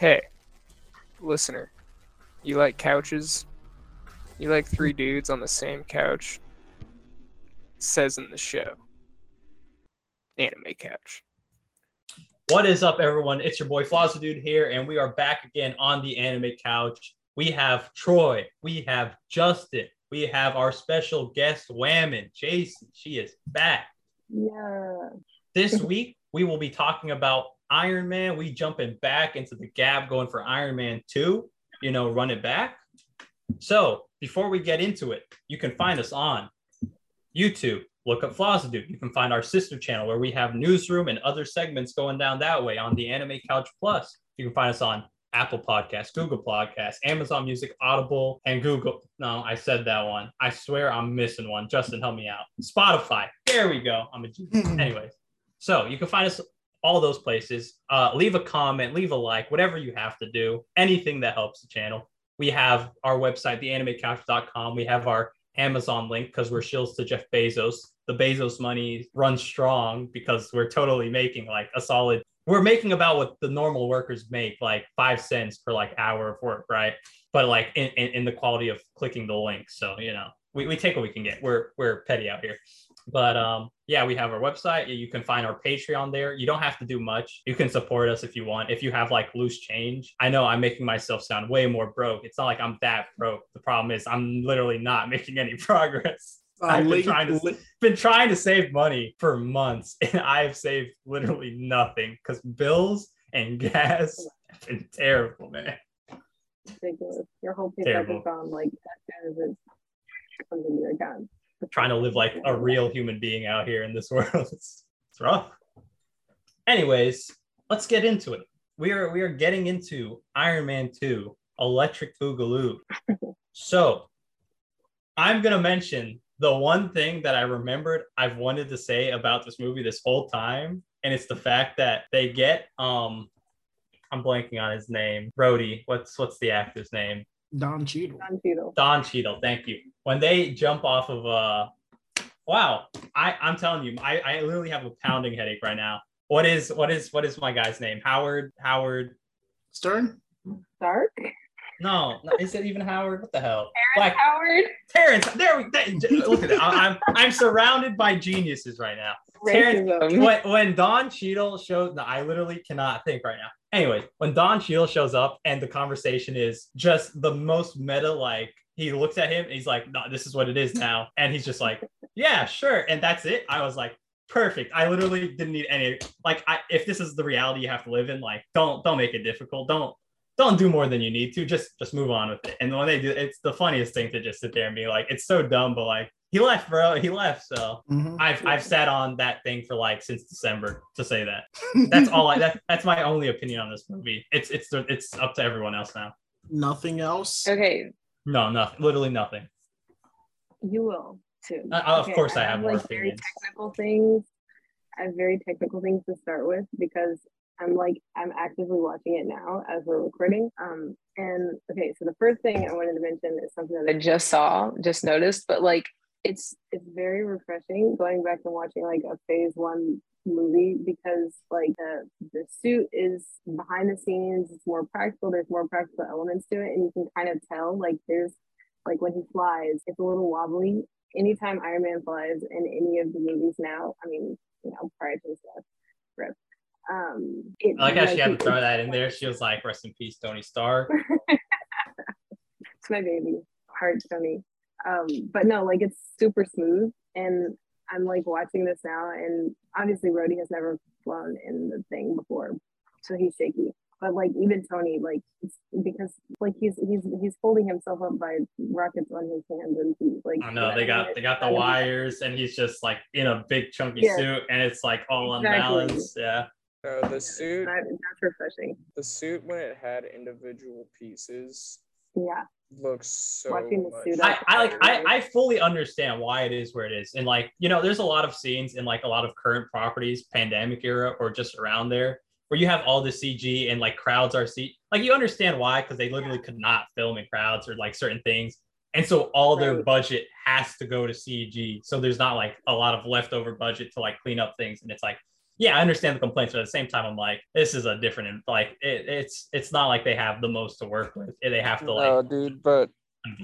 Hey, listener, you like couches? You like three dudes on the same couch? Says in the show. Anime couch. What is up, everyone? It's your boy Flazza Dude here, and we are back again on the anime couch. We have Troy, we have Justin, we have our special guest Whammon, Jason. She is back. Yeah. This week we will be talking about Iron Man. We jumping back into the gap, going for Iron Man 2, you know, run it back. So before we get into it, you can find us on YouTube. Look up Flazza You can find our sister channel where we have newsroom and other segments going down that way on the Anime Couch Plus. You can find us on Apple Podcasts, Google Podcasts, Amazon Music, Audible, and Google. No, I said that one. I swear I'm missing one. Justin, help me out. Spotify. There we go. I'm a genius. Anyways, so you can find us all those places. Uh, leave a comment, leave a like, whatever you have to do, anything that helps the channel. We have our website, theanimecouch.com. We have our Amazon link because we're shills to Jeff Bezos. The Bezos money runs strong because we're totally making like a solid. We're making about what the normal workers make, like five cents per like hour of work, right? But like in, in, in the quality of clicking the link. So you know, we, we take what we can get. We're we're petty out here. But um, yeah, we have our website. You can find our Patreon there. You don't have to do much. You can support us if you want. If you have like loose change, I know I'm making myself sound way more broke. It's not like I'm that broke. The problem is I'm literally not making any progress. Uh, I've been link- trying to li- been trying to save money for months, and I've saved literally nothing because bills and gas have been terrible, man. Ridiculous. Your whole paycheck is gone like as soon as it comes into your account. Trying to live like a real human being out here in this world. It's, it's rough. Anyways, let's get into it. We are we are getting into Iron Man 2, Electric Boogaloo. so I'm gonna mention the one thing that I remembered I've wanted to say about this movie this whole time, and it's the fact that they get um I'm blanking on his name. Brody. What's what's the actor's name? Don Cheadle. Don Cheadle. Don Cheadle, thank you. When they jump off of uh wow, I, I'm telling you, I, I literally have a pounding headache right now. What is what is what is my guy's name? Howard, Howard. Stern? Stark. No, no, is it even Howard? What the hell? Black Howard. Terrence. There we that- look at it. I, I'm I'm surrounded by geniuses right now. Terrence- when, when Don Cheadle shows, no, I literally cannot think right now. Anyway, when Don Cheadle shows up and the conversation is just the most meta, like he looks at him and he's like, no, this is what it is now. And he's just like, yeah, sure. And that's it. I was like, perfect. I literally didn't need any, like, I, if this is the reality you have to live in, like, don't, don't make it difficult. Don't, don't do more than you need to. Just, just move on with it. And when they do, it's the funniest thing to just sit there and be like, it's so dumb, but like, he left, bro. He left. So Mhm. I've I've sat on that thing for like since December to say that. That's all I that, that's my only opinion on this movie. It's it's it's up to everyone else now. Nothing else. Okay, No, nothing. Literally nothing. you will too. Uh, of Okay, course I have more like very technical things. I have very technical things to start with because I'm like I'm actively watching it now as we're recording. Um and okay, so the first thing I wanted to mention is something that I just saw, just noticed, but like it's it's very refreshing going back and watching like a phase one movie because like the the suit is behind the scenes, it's more practical, there's more practical elements to it, and you can kind of tell like there's like when he flies, it's a little wobbly. Anytime Iron Man flies in any of the movies now, I mean, you know, prior to his death, rip. Um, it, I like how she had to throw that in there. She was like, "Rest in peace, Tony Stark." it's my baby heart Tony. Um, but no, like it's super smooth, and I'm like watching this now, and obviously Rhodey has never flown in the thing before, so he's shaky. But like even Tony, like because like he's he's he's holding himself up by rockets on his hands and feet. Like I know they got they got the Kind of- wires, and he's just like in a big chunky Yeah. suit, and it's like all Exactly. unbalanced. Yeah. Uh, the suit, That, that's refreshing. the suit when it had individual pieces Yeah, looks so much. I, I like I, I fully understand why it is where it is and like you know there's a lot of scenes in like a lot of current properties pandemic era or just around there where you have all the cg and like crowds are see like you understand why because they literally could not film in crowds or like certain things and so all their Right. budget has to go to cg so there's not like a lot of leftover budget to like clean up things and it's like yeah, I understand the complaints, but at the same time, I'm like, this is a different like it, it's it's not like they have the most to work with. They have to no, like dude, but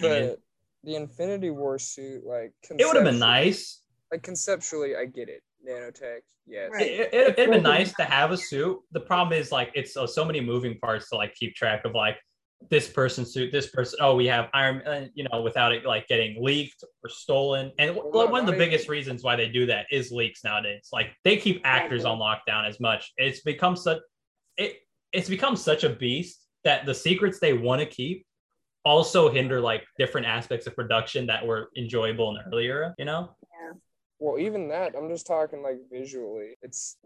the the Infinity War suit, like it would have been nice. Like conceptually, I get it. Nanotech, yes. Right. It, it, it'd been nice to have a suit. The problem is like it's so, so many moving parts to like keep track of like this person's suit, this person. Oh, we have Iron, Man, you know, without it like getting leaked or stolen. And Well, one of the not biggest even- reasons why they do that is leaks nowadays. Like they keep actors on lockdown as much. It's become such it it's become such a beast that the secrets they want to keep also hinder like different aspects of production that were enjoyable in the earlier, you know? Well, even that, I'm just talking like visually. It's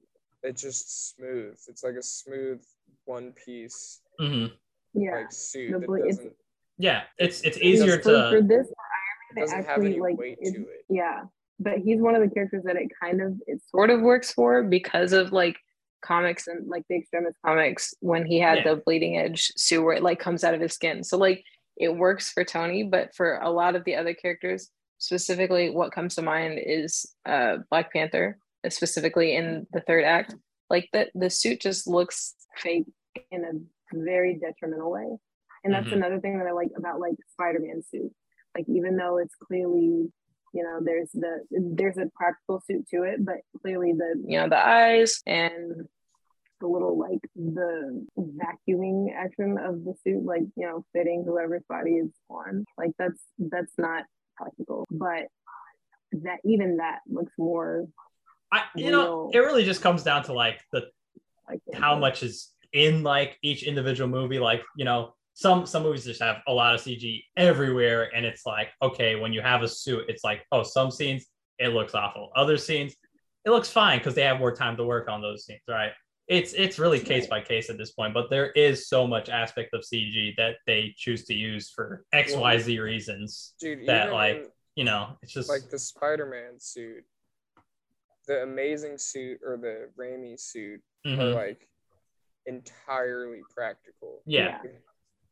it's just smooth. It's like a smooth one piece hmm Yeah. like suit The that doesn't Yeah, it's it's easier doesn't- for, for this for Iron Man, it doesn't have actually any like weight it- to it. yeah but he's one of the characters that it kind of it sort of works for because of like comics and like the extremis comics when he had Yeah. the bleeding edge suit where it like comes out of his skin so like it works for tony but for a lot of the other characters specifically what comes to mind is uh black panther specifically in the third act like that the suit just looks fake in a very detrimental way. And that's Mhm. another thing that i like about like spider-man suit. Like even though it's clearly you know there's the there's a practical suit to it but clearly the you know the eyes and the little like the vacuuming action of the suit like you know fitting whoever's body is on like that's that's not practical. But that even that looks more I, you know, it really just comes down to like the like how much is in like each individual movie. Like, you know, some some movies just have a lot of CG everywhere, and it's like, okay, when you have a suit, it's like, oh, some scenes it looks awful. Other scenes, it looks fine because they have more time to work on those scenes, right? It's it's really case by case at this point, but there is so much aspect of CG that they choose to use for X, Y, Z reasons. Dude, That, like, in, You know, it's just like the Spider-Man suit, the Amazing suit or the Raimi suit mhm. are like entirely practical. yeah.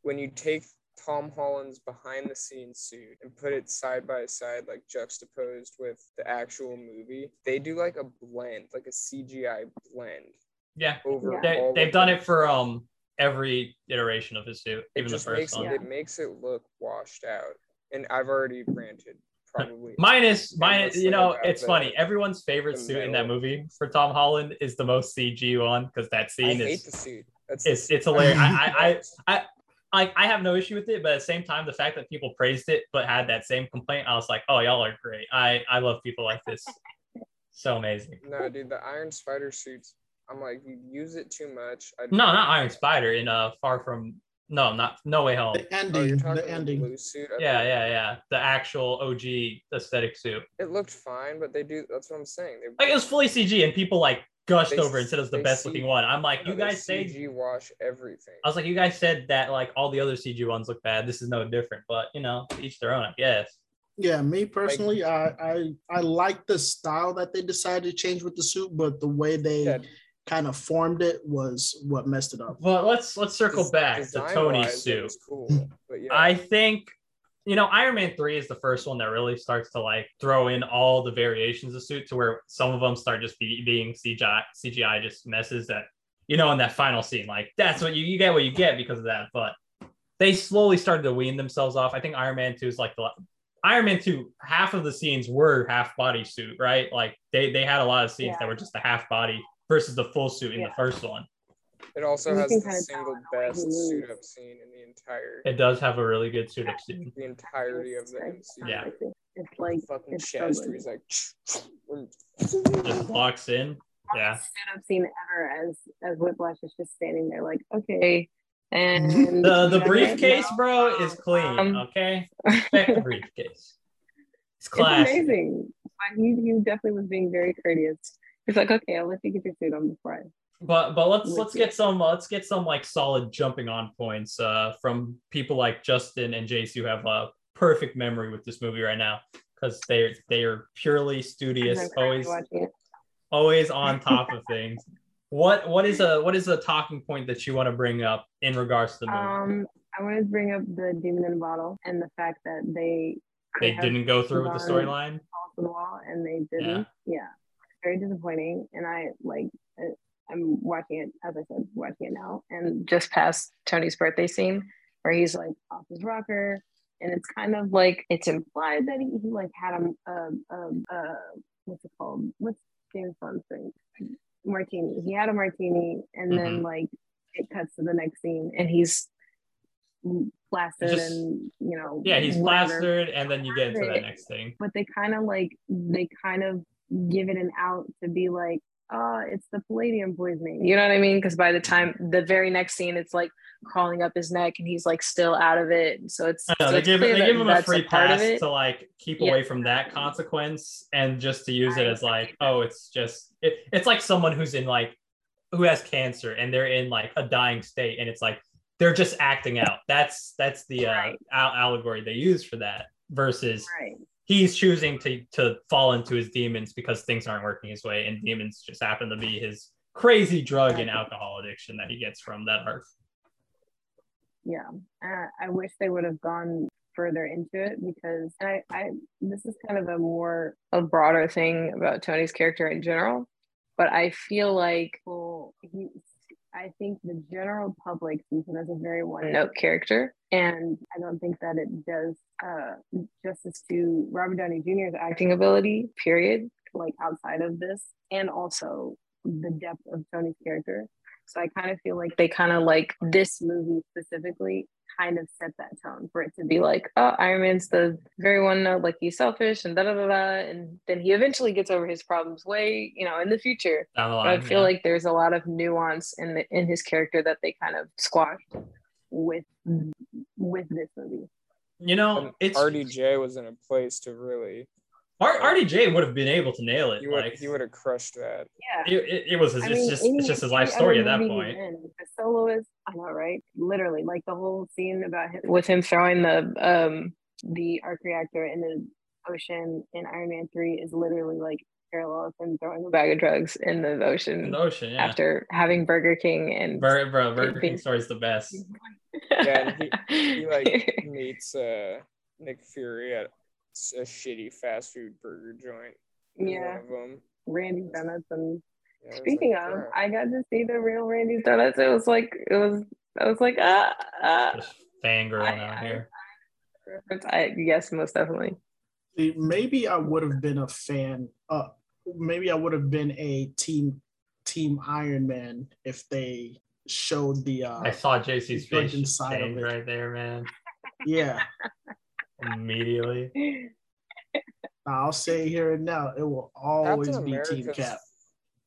When you take Tom Holland's behind the scenes suit and put it side by side, like juxtaposed with the actual movie, they do like a blend, like a CGI blend Yeah. over Yeah. They, all they've done it for um every iteration of his suit, It even the first makes one. it, it makes it look washed out. And I've already granted probably Minus, minus, you know, it's funny. Everyone's favorite suit in that movie for Tom Holland is the most CG one because that scene I is the suit. That's it's it's hilarious. I, I. I, I, I have no issue with it, but at the same time, the fact that people praised it but had that same complaint, I was like, oh, y'all are great. I, I love people like this. So amazing. No, dude, the Iron Spider suits. I'm like, you use it too much. I, No, not Iron Spider in uh Far From No, not No Way Home. The Oh, ending. talking the the ending. blue suit. I Yeah, think yeah, yeah. The actual OG aesthetic suit. It looked fine, but they do. That's what I'm saying. They, Like it was fully CG, and people like gushed They- over and said it was the best see- looking one. I'm like, no, you guys say CG wash everything. I was like, you guys said that like all the other CG ones look bad. This is no different, but you know, each their own, I guess. Yeah, me personally, I, I I like the style that they decided to change with the suit, but the way they Yeah, kind of formed it was what messed it up. Well, let's let's circle des- back to design-wise, Tony's suit. cool, yeah, I think you know Iron Man three is the first one that really starts to like throw in all the variations of suit to where some of them start just be, being CGI CGI just messes that you know in that final scene like that's what you you get what you get because of that. But they slowly started to wean themselves off. I think Iron Man two is like the Iron Man 2, half of the scenes were half body suit, right? Like they they had a lot of scenes that were just the half body versus the full suit in the first one. it also has the single in the way he best moves. suit up scene in the entire It does have a really good suit up scene. the entirety of the It's MCU. Yeah. like- It's like fucking it's chest good. where he's like, Just walks in. Yeah. stood up scene ever as as Whiplash is just standing there like okay and The the you know, briefcase, bro, is clean. Um, okay. Respect the briefcase. It's it's classy. amazing but he, he definitely was being very courteous he's like okay I'll let you get your suit on before I But but let's let's get some let's get some like solid jumping on points uh from people like Justin and Jace who have a perfect memory with this movie right now because they're they are purely studious, always always on top of things. What what is a what is a talking point that you want to bring up in regards to the movie? Um, I want to bring up the demon in a bottle and the fact that they they didn't go through with the storyline. the wall and they didn't. Yeah. Very disappointing. And I like I'm watching it, as I said, watching it now, and just past Tony's birthday scene where he's like off his rocker, and it's kind of like it's implied that he, he like had a, a, a, a what's it called? What's James Bond's thing? Martini. He had a martini, and then Mhm. like it cuts to the next scene, and he's plastered Just- and you know Yeah, he's whatever. plastered, and then you get into that next thing. but they kind of like they kind of give it an out to be like oh it's the palladium poisoning you know what i mean because by the time the very next scene it's like crawling up his neck and he's like still out of it so it's know so they it's give clear they that give him a free part of pass it. to like keep Yeah. away from that consequence and just to use it as like, agree. oh, it's just it, it's like someone who's in like who has cancer and they're in like a dying state and it's like they're just acting out. That's that's the uh, Right. al- allegory they use for that versus right he's choosing to to fall into his demons because things aren't working his way and demons just happen to be his crazy drug and alcohol addiction that he gets from that arc. yeah uh, i wish they would have gone further into it because I, I this is kind of a more a broader thing about tony's character in general but i feel like well he i think the general public sees him as a very one-note character and i don't think that it does uh justice to robert downey jr's acting ability period like outside of this and also the depth of tony's character so I kind of feel like they kind of like this movie specifically kind of set that tone for it to be like, oh, Iron Man's the very one note, like he's selfish and da da da da. And then he eventually gets over his problems way, you know, in the future. Line. I feel yeah. like there's a lot of nuance in the in his character that they kind of squashed with with this movie. you know, And it's RDJ was in a place to really. R- RDJ would have been able to nail it. He would like he would have crushed that. Yeah. it, it, it was his, it's mean, just any- it's just his life story at that movie point. The soloist, I know, right? Literally, like the whole scene about him with him throwing the um the arc reactor in the ocean in Iron Man Three is literally like parallel of him throwing a bag of drugs in the ocean In the ocean, yeah. after having Burger King and Bur- bro, Burger being- King story's the best. Yeah, and He like meets uh Nick Fury at a shitty fast food burger joint. Yeah. One of them. Randy Donuts and Yeah, speaking like, of, crap. I got to see the real Randy's Donuts. It was like it was I was like ah ah. Just fangirling out here. I, yes, most definitely. Maybe I would have been a fan. Uh, maybe I would have been a team team Iron Man if they showed the. Uh, I saw JC's Look face inside of it. right there, man. yeah, Immediately. I'll say here and now, it will always Captain be Team Cap.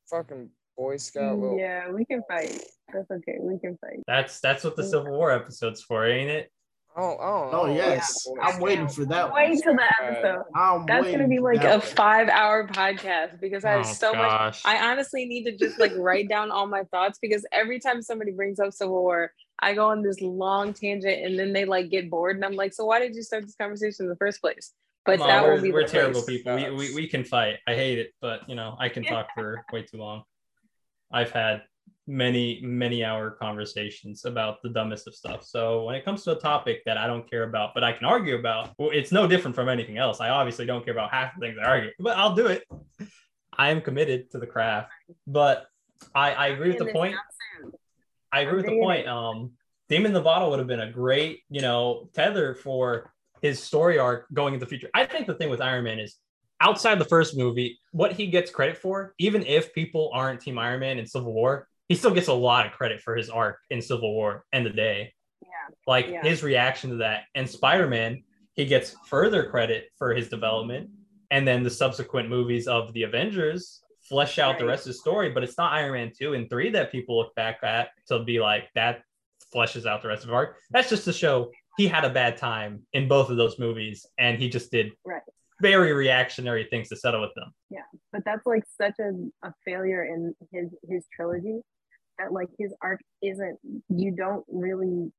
fucking Boy Scout little yeah, we can fight. That's okay. We can fight. That's that's what the Civil War episode's for, ain't it? Oh, oh, oh, Oh yes, Boy I'm waiting for that one. Wait till the episode. I'm That's gonna be like a five-hour podcast because I have Oh, so much. I honestly need to just like write down all my thoughts because every time somebody brings up Civil War, I go on this long tangent and then they like get bored and I'm like, so why did you start this conversation in the first place? But Come on, that we're, will be we're the terrible place. people. We, we we can fight. I hate it, but you know, I can talk for way too long. I've had many, many hour conversations about the dumbest of stuff. So when it comes to a topic that I don't care about, but I can argue about, well, it's no different from anything else. I obviously don't care about half the things I argue, but I'll do it. I am committed to the craft. But I, I agree with the point. it's not soon. I agree with the point. Um, Demon the Bottle would have been a great, you know, tether for his story arc going into the future. I think the thing with Iron Man is outside the first movie, what he gets credit for, even if people aren't Team Iron Man in Civil War, he still gets a lot of credit for his arc in Civil War and the day. Yeah. Like Yeah. his reaction to that. And Spider Man, he gets further credit for his development. And then the subsequent movies of the Avengers flesh out the rest of the story. But it's not Iron Man 2 and 3 that people look back at to be like, that fleshes out the rest of the arc. That's just to show he had a bad time in both of those movies. And he just did Right. Very reactionary things to settle with them. Yeah, but that's like such a, a failure in his his trilogy that like his arc isn't you don't really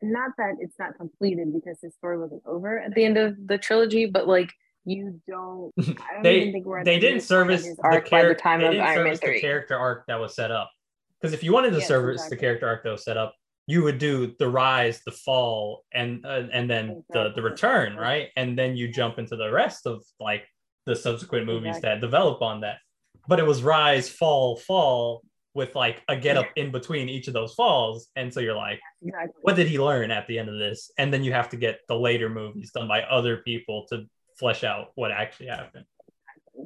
not that it's not completed because his story wasn't over at the end of the trilogy but like you don't I don't They- even think we're at they the didn't service the by the character. time They of didn't service the character arc that was set up. Because if you wanted to Yes, service the character arc that was set up, you would do the rise, the fall, and uh, and then the the return, right? And then you jump into the rest of like the subsequent movies Exactly. that develop on that. But it was rise, fall, fall, with like a get up in between each of those falls. And so you're like, Exactly. what did he learn at the end of this? And then you have to get the later movies done by other people to flesh out what actually happened.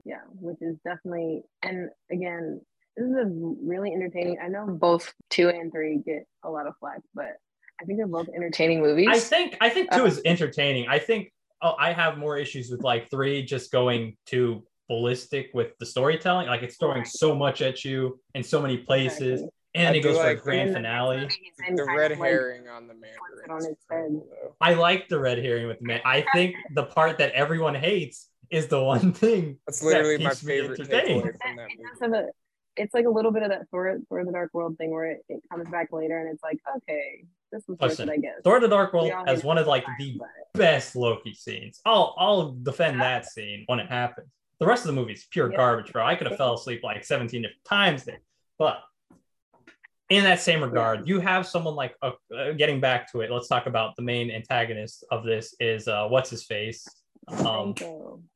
yeah which is definitely and again this is a really entertaining i know both two and three get a lot of flack but i think they're both entertaining movies I think I think two Uh, is entertaining. I think oh, I have more issues with like three just going too ballistic with the storytelling. Like it's throwing so much at you in so many places, Exactly. and I it do goes for a grand the finale. movie, he's in The red herring on the it Mandarin. on is head. I like the red herring with the man. I think the part that everyone hates is the one thing. That's that literally my keeps me favorite entertained. takeaway from that movie. Does have a it's like a little bit of that Thor, Thor the Dark World thing where it, it comes back later and it's like, okay, this was worth it, I guess. Thor: The Dark World has one of like the but- best Loki scenes. I'll I'll defend that scene when it happens. The rest of the movie is pure Yeah. garbage, bro. I could have fell asleep like 17 different times there. But in that same regard, you have someone like uh, uh, getting back to it. Let's talk about the main antagonist of this is uh what's his face? Um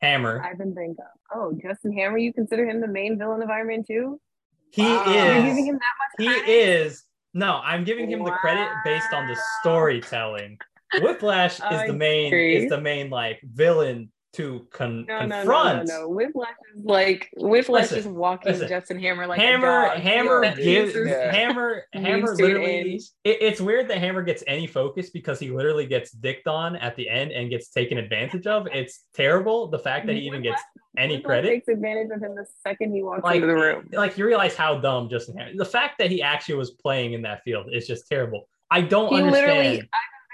Hammer. Ivan Vanko. Oh, Justin Hammer, you consider him the main villain of Iron Man 2? He Wow. You're is giving him that much he credit? is no, I'm giving him the credit based on the storytelling. Whiplash oh, is the main agree. is the main like villain to con- No, no, no, confront. no, no. Whiplash is like Whiplash Listen, is walking listen. Justin Hammer like Hammer, dog. Hammer Yeah, gives. Yeah. Hammer, Hammer literally. It, it's weird that Hammer gets any focus because he literally gets dicked on at the end and gets taken advantage of. It's terrible. The fact that he even gets any Whiplash credit. takes advantage of him the second he walks Like, into the room. like you realize how dumb Justin Hammer. The fact that he actually was playing in that field is just terrible. I don't He literally, understand.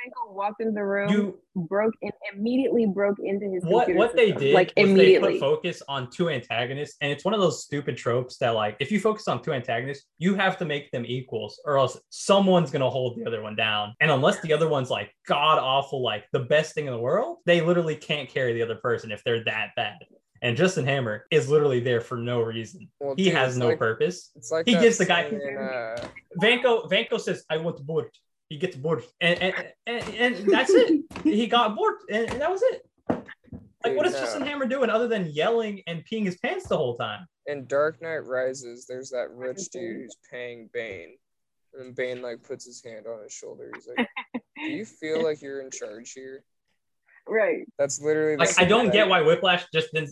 Ivan walked into the room, You broke and immediately broke into his what computer what they did like was immediately. they put focus on two antagonists and it's one of those stupid tropes that like if you focus on two antagonists you have to make them equals or else someone's gonna hold the other one down and unless the other one's like god awful like the best thing in the world they literally can't carry the other person if they're that bad and Justin Hammer is literally there for no reason. Well, He dude, has no like, purpose. It's like He gives the guy- scene in, uh, Vanko Vanko says, "I want bored." He gets bored, and and, and, and that's it. he got bored, and, and that was it. Like, Dude, what is no. Justin Hammer doing other than yelling and peeing his pants the whole time? in Dark Knight Rises, there's that rich dude who's paying Bane. And then Bane like puts his hand on his shoulder. He's like, Do you feel like you're in charge here? right. That's literally Like, I don't get why Whiplash just didn't.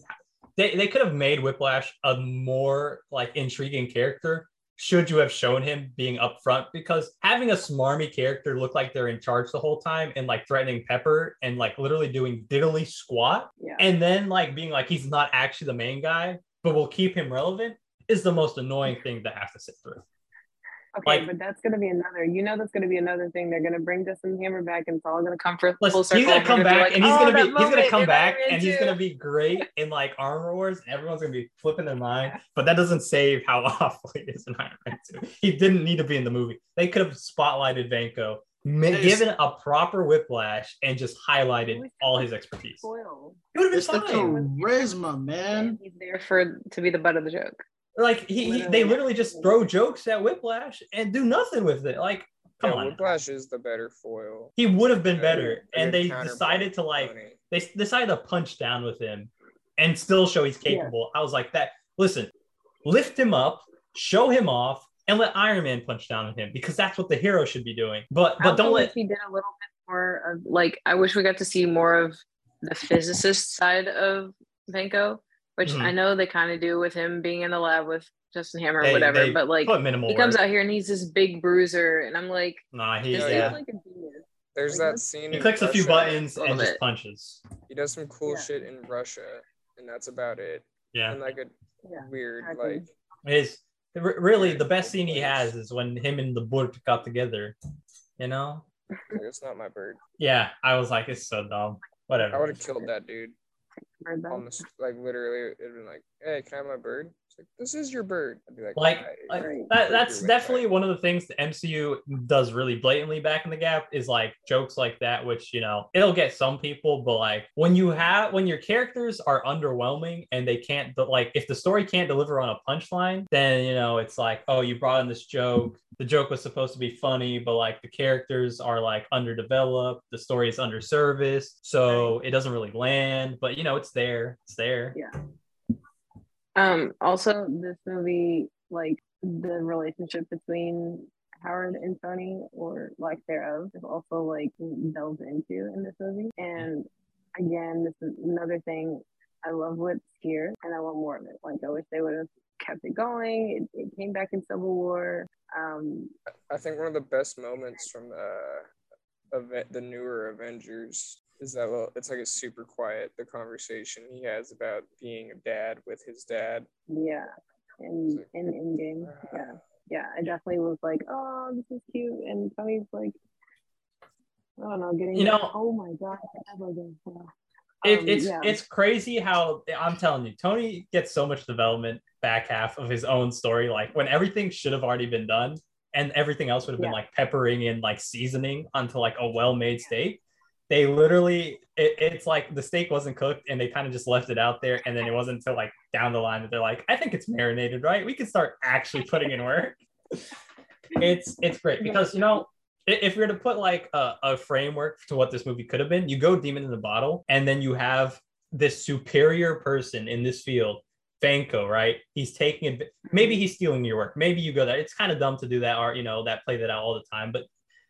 They they could have made Whiplash a more like intriguing character. Should you have shown him being upfront? Because having a smarmy character look like they're in charge the whole time and like threatening Pepper and like literally doing diddly squat Yeah. and then like being like he's not actually the main guy, but we'll keep him relevant is the most annoying thing to have to sit through. Okay, like- but that's gonna be another. You know, that's gonna be another thing. They're gonna bring Justin Hammer back, and it's all gonna come for Listen, full circle. he's gonna come we're gonna be back like, and he's "Oh, gonna be he's gonna come back and he's gonna be great in like Armor Wars and everyone's gonna be flipping their mind. But that doesn't save how awful he is in Iron Man 2. He didn't need to be in the movie. They could have spotlighted Vanko, ma- Yes. given a proper whiplash, and just highlighted all his expertise. Foil. It would have It's the been fine. charisma, man. He's there for to be the butt of the joke. Like he, he they Literally. literally just throw jokes at Whiplash and do nothing with it. Like, come yeah, on. Whiplash is the better foil. He would have been Yeah, better. And they decided to to like Tony. they decided to punch down with him and still show he's capable. I was like, that listen, lift him up, show him off, and let Iron Man punch down on him because that's what the hero should be doing. But but also don't let he did a little bit more of like. I wish we got to see more of the physicist side of Vanko, which Mhm. I know they kind of do with him being in the lab with Justin Hammer or whatever. but like, minimal he comes work. out here and he's this big bruiser, and I'm like, Nah, he this Yeah, yeah. like a genius. There's Like, that scene. He in clicks a few buttons Little and just punches. He does some cool Yeah. shit in Russia, and that's about it. Yeah. And like a Yeah, weird, exactly. like His r- really the best cool scene he has is when him and the bird got together. You know? it's not my bird. Yeah, I was like, it's so dumb. Whatever. I would have killed that dude That? on the like literally. It'd been like, hey, can I have my bird? Like, this is your bird. I'd be like, Like- "I- that, that's definitely back." one of the things the MCU does really blatantly back in the gap is like jokes like that, which you know it'll get some people, but like when you have when your characters are underwhelming and they can't, but like if the story can't deliver on a punchline, then you know it's like oh you brought in this joke, the joke was supposed to be funny, but like the characters are like underdeveloped, the story is underserviced, so it doesn't really land. But you know it's there, it's there. Yeah. Um, also, this movie, like, the relationship between Howard and Tony, or lack thereof, is also like delved into in this movie. And again, this is another thing. I love what's here, and I want more of it. Like I wish they would have kept it going. It, it came back in Civil War. Um, I think one of the best moments from the event, the newer Avengers, is that well, it's like a super quiet the conversation he has about being a dad with his dad. yeah, And in in Endgame. Yeah, yeah. I definitely was like, oh, this is cute, and Tony's like, I don't know, getting You know- oh my god, ever again. Yeah. It, Um, it's yeah. it's crazy how I'm telling you, Tony gets so much development back half of his own story. Like when everything should have already been done, and everything else would have been Yeah. like peppering and like seasoning onto like a well-made steak. They literally, it, it's like the steak wasn't cooked, and they kind of just left it out there, and then it wasn't until like down the line that they're like, I think it's marinated, right? We can start actually putting in work. it's it's great because you know if you're to put like a, a framework to what this movie could have been, you go demon in the bottle, and then you have this superior person in this field, Vanko, right? He's taking it. Maybe he's stealing your work. Maybe you go that. It's kind of dumb to do that, or you know, that play that out all the time. But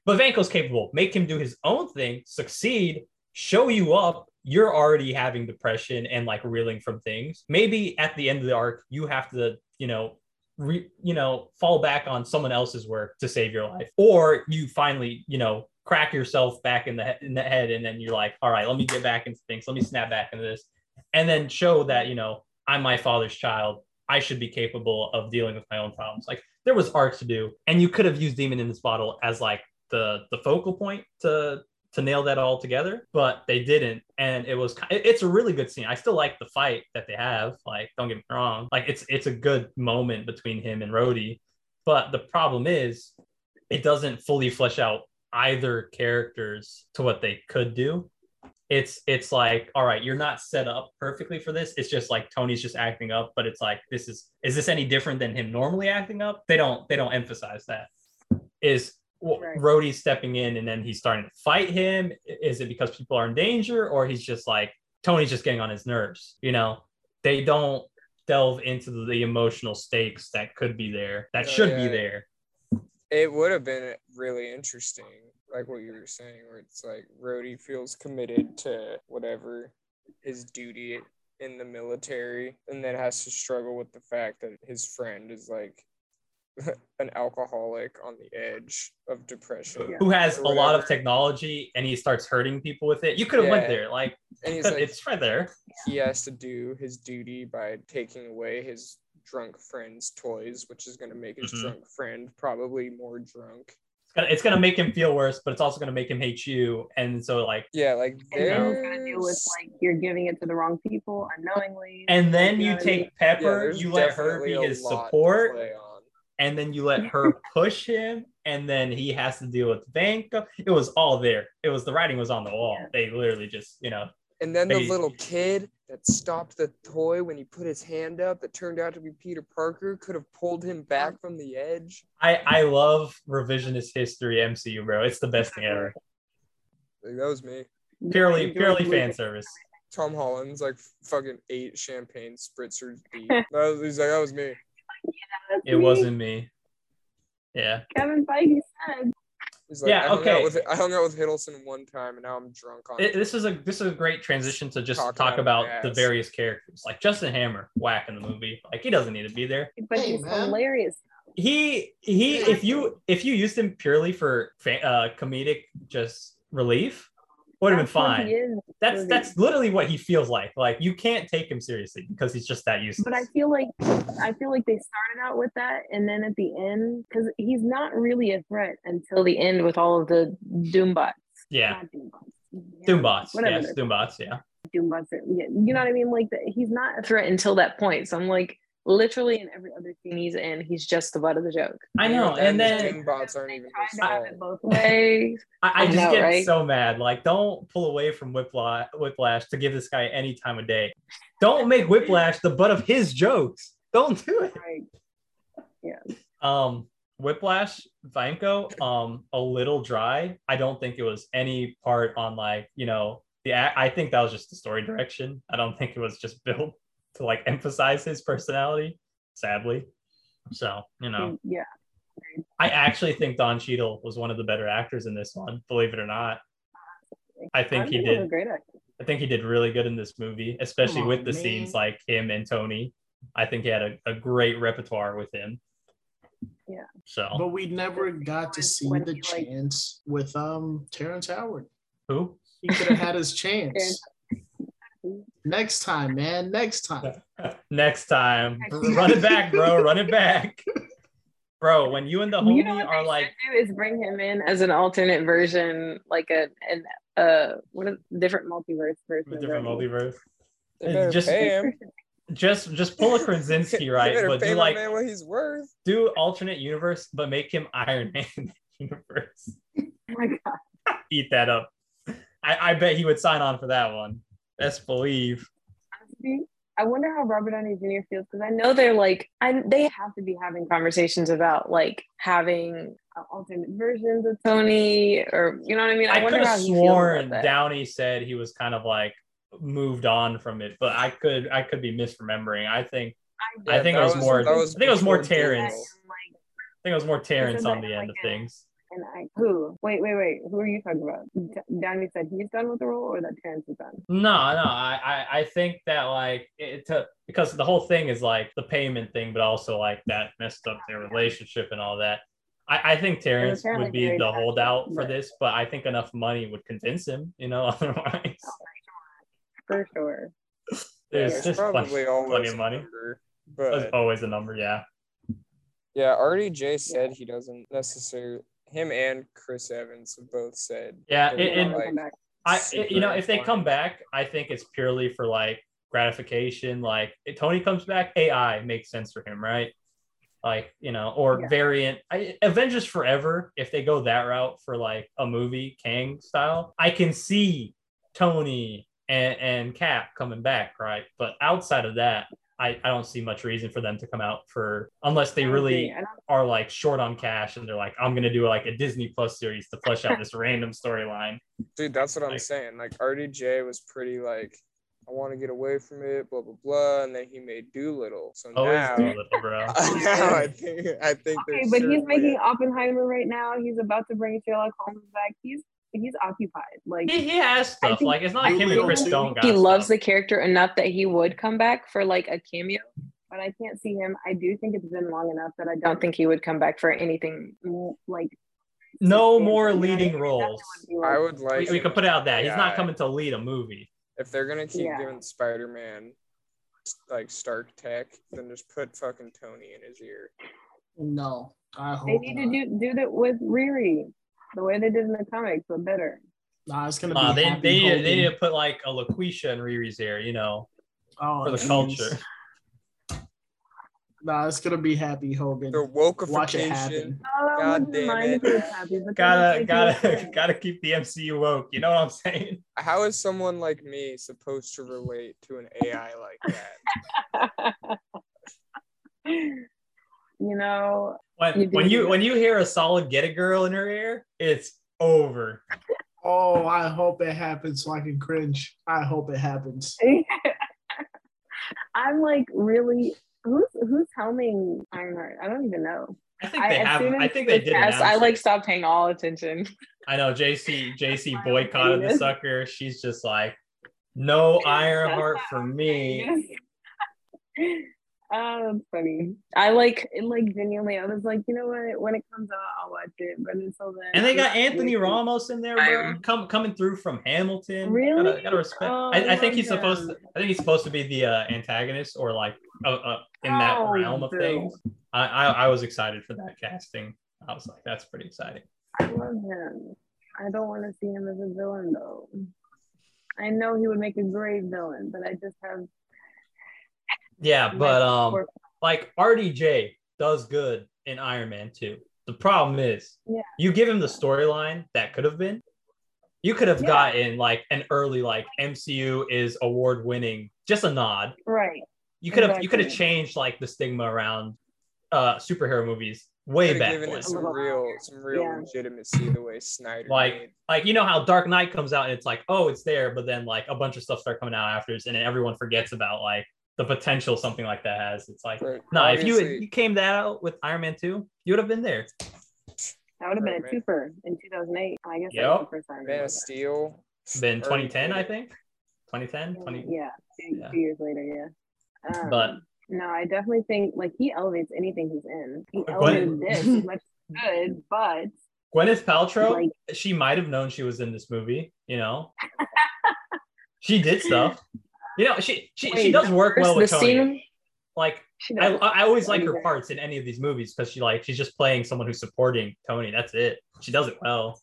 but Vanko's capable. Make him do his own thing, succeed, show you up. You're already having depression and like reeling from things. Maybe at the end of the arc, you have to, you know, re, you know, fall back on someone else's work to save your life, or you finally, you know, crack yourself back in the he- in the head, and then you're like, all right, let me get back into things, let me snap back into this, and then show that you know I'm my father's child. I should be capable of dealing with my own problems. Like there was arcs to do, and you could have used Demon in this bottle as like the the focal point to to nail that all together, but they didn't, and it was it's a really good scene. I still like the fight that they have. Like don't get me wrong, like it's it's a good moment between him and Rhodey, but the problem is it doesn't fully flesh out either characters to what they could do. It's it's like all right you're not set up perfectly for this. It's just like tony's just acting up but it's like this is is this any different than him normally acting up? They don't they don't emphasize that. Is well, Right. Rhodey stepping in and then he's starting to fight him. Is it because people are in danger or he's just like tony's just getting on his nerves you know? They don't delve into the, the emotional stakes that could be there that Oh, should be there. It would have been really interesting, like what you were saying, where it's like Rhodey feels committed to whatever his duty in the military, and then has to struggle with the fact that his friend is like an alcoholic on the edge of depression. Yeah. who has a lot of technology and he starts hurting people with it. You could have went there. Like, And he's like, it's right there. he has to do his duty by taking away his drunk friend's toys, which is going to make his Mhm. drunk friend probably more drunk. It's gonna, it's gonna make him feel worse, but it's also gonna make him hate you. And so like, Yeah, like and then it's gonna deal with there's like you're giving it to the wrong people unknowingly. and then You you know what I mean? take yeah, Pepper, you let her be his support, play on. And then you let her push him, and then he has to deal with Vanko. It was all there. It was the writing was on the wall. Yeah. They literally just, you know, And then the little kid that stopped the toy when he put his hand up that turned out to be Peter Parker could have pulled him back from the edge. I I love revisionist history MCU, bro. It's the best thing ever. Like, that was me. Purely purely fan service. Tom Holland's like fucking eight champagne spritzers deep. That was, he's like, that was me. That's It me. wasn't me. Yeah. Kevin Feige said. Like, Yeah, I hung okay. Out with, I hung out with Hiddleston one time, and now I'm drunk on. It- this is a this is a great transition to just Talking talk about my the various characters. Like Justin Hammer, whack in the movie. Like he doesn't need to be there. But Hey, he's man. hilarious. He he. If you if you used him purely for fa- uh, comedic just relief, would have been That's what he fine. That's that's literally what he feels like. Like you can't take him seriously because he's just that useless. But I feel like I feel like they started out with that, and then at the end, because he's not really a threat until the end with all of the Doombots. yeah, Doombots. Yeah, Doombots. Whatever Yes, Doombots. Yeah. Doombots. Are, yeah, you know what I mean? Like he's not a threat until that point. So I'm like, literally in every other scene he's in, he's just the butt of the joke. I know. And the then Doom bots aren't even his to have it both ways. I, I I just know, get right? so mad. Like, don't pull away from Whiplash, Whiplash to give this guy any time of day. Don't make Whiplash the butt of his jokes. Don't do it. Right. Um, Whiplash, Vanko, um, a little dry. I don't think it was any part on like you know the. act- I think that was just the story direction. I don't think it was just built to like emphasize his personality. Sadly, So you know, Yeah. I actually think Don Cheadle was one of the better actors in this one. Believe it or not, I think he He was a did. great actor. I think he did really good in this movie, especially Come with the man. scenes like him and Tony. I think he had a, a great repertoire with him. Yeah. So But we never got to see the chance with um Terrence Howard. who? He could have had his chance. Terrence- Next time, man. Next time. Next time, run it back, bro. Run it back, bro. When you and the homie You know what are they like, should do is bring him in as an alternate version, like a an uh what a different multiverse version. of different Rhodey. multiverse. Just- Just just pull a Krasinski, right? But do like man what he's worth. do alternate universe, but make him Iron Man universe. Oh my god. Eat that up. I, I bet he would sign on for that one. Best believe. I wonder how Robert Downey Jr. feels because I know they're like, I they have to be having conversations about like having uh, alternate versions of Tony, or you know what I mean. I, wonder could how have he feels about sworn that. Downey said he was kind of like moved on from it, but I could I could be misremembering. I think I Yeah, think it was, more. was I think it was more Terrence. Like, I think it was more Terrence on the end like, of a- things. And I who? Wait, wait, wait. Who are you talking about? D- Downey said he's done with the role, or that Terrence is done. No, no, I, I, I think that like it to, because the whole thing is like the payment thing, but also like that messed up their relationship and all that. I, I think Terrence would be the holdout for but- this, but I think enough money would convince him, you know, otherwise. Oh for sure. There's There's just probably plenty, always plenty of money. number, There's always a number, yeah. yeah, RDJ said he doesn't necessarily. Him and Chris Evans have both said. Yeah, they're it- it- like, Come. I, you know, if they come back, I think it's purely for like gratification. Like if Tony comes back, AI makes sense for him, right? Like you know, or Yeah. variant. I, Avengers Forever. If they go that route for like a movie, Kang style, I can see Tony and and Cap coming back, right? But outside of that. I, I don't see much reason for them to come out for unless they really agree. I don't- are like short on cash and they're like, I'm gonna do like a Disney Plus series to flesh out this random storyline. Dude, that's what I'm saying. Like RDJ was pretty like, I want to get away from it, blah blah blah, and then he made Dolittle. So oh, Always now, do little, bro. now I think I think Okay, but he's making a- Oppenheimer right now. He's about to bring Sherlock Holmes back. He's he's occupied. Like He, he has I stuff. think- Like it's not like him and Doolittle Chris. Stone got he loves stuff. the character enough that he would come back for like a cameo. But I can't see him. I do think it's been long enough that I don't think he would come back for anything like no more You know what I leading mean? Roles. definitely would be I would like. We, we could put out that he's not coming to lead a movie. If they're gonna keep Yeah. giving Spider-Man like Stark tech, then just put fucking Tony in his ear. No, I hope They need to do do that with Riri, the way they did in the comics, but better. Nah, it's gonna Uh, be they Happy they, Hogan. they need to put like a LaQuisha and Riri's here, you know, oh, for the jeez. culture. Nah, it's gonna be Happy Hogan. The Watch it wokeification. happen. Oh, God damn it. if happy, Gotta gotta gotta keep the MCU woke. You know what I'm saying? How is someone like me supposed to relate to an AI like that? you know, When You when you when you hear a solid get a girl in her ear, it's over. Oh, I hope it happens so I can cringe. I hope it happens. I'm like really who's who's helming Ironheart? I don't even know. I think I, they as have. I think it they was did. cast, I like it. stopped paying all attention. I know JC JC boycotted the sucker. She's just like, no Ironheart for me. Oh, that's funny. I like it. Like genuinely, I was like, you know what? When it comes out, I'll watch it. But until then, And they got Anthony waiting. Ramos in there, bro. Come coming through from Hamilton. Really? Gotta, gotta respect. Oh, I, I think he's love supposed. To. I think he's supposed to be the uh, antagonist or like uh, uh, in that Oh, realm of Bill. things. I, I I was excited for that casting. I was like, that's pretty exciting. I love him. I don't want to see him as a villain though. I know he would make a great villain, but I just have Yeah, but um, like RDJ does good in Iron Man 2. The problem is, Yeah. you give him the storyline that could have been. You could have Yeah. gotten like an early like MCU is award winning, just a nod. right. You could have you could have changed like the stigma around uh superhero movies way back given when. it some real, some real Yeah. legitimacy the way Snyder Like- made. Like you know how Dark Knight comes out and it's like, oh, it's there, but then like a bunch of stuff start coming out after, and then everyone forgets about like the potential something like that has. It's like, But no, if you, obviously- you came that out with Iron Man 2, you would have been there. That would have been a Right, man. twofer in 2008. I guess that Yep. was the first time. Man of Steel. Been already 2010, I think. 2010, 20. Yeah, two, Yeah. two years later, yeah. Um, But- no, I definitely think like he elevates anything he's in. He Gwen- elevated this much good, but Gwyneth Paltrow, like she might have known she was in this movie, you know? she did stuff. You know, she she, she does work well with Tony. scene, Like she I. I always like her parts in any of these movies because she like she's just playing someone who's supporting Tony. That's it. She does it well.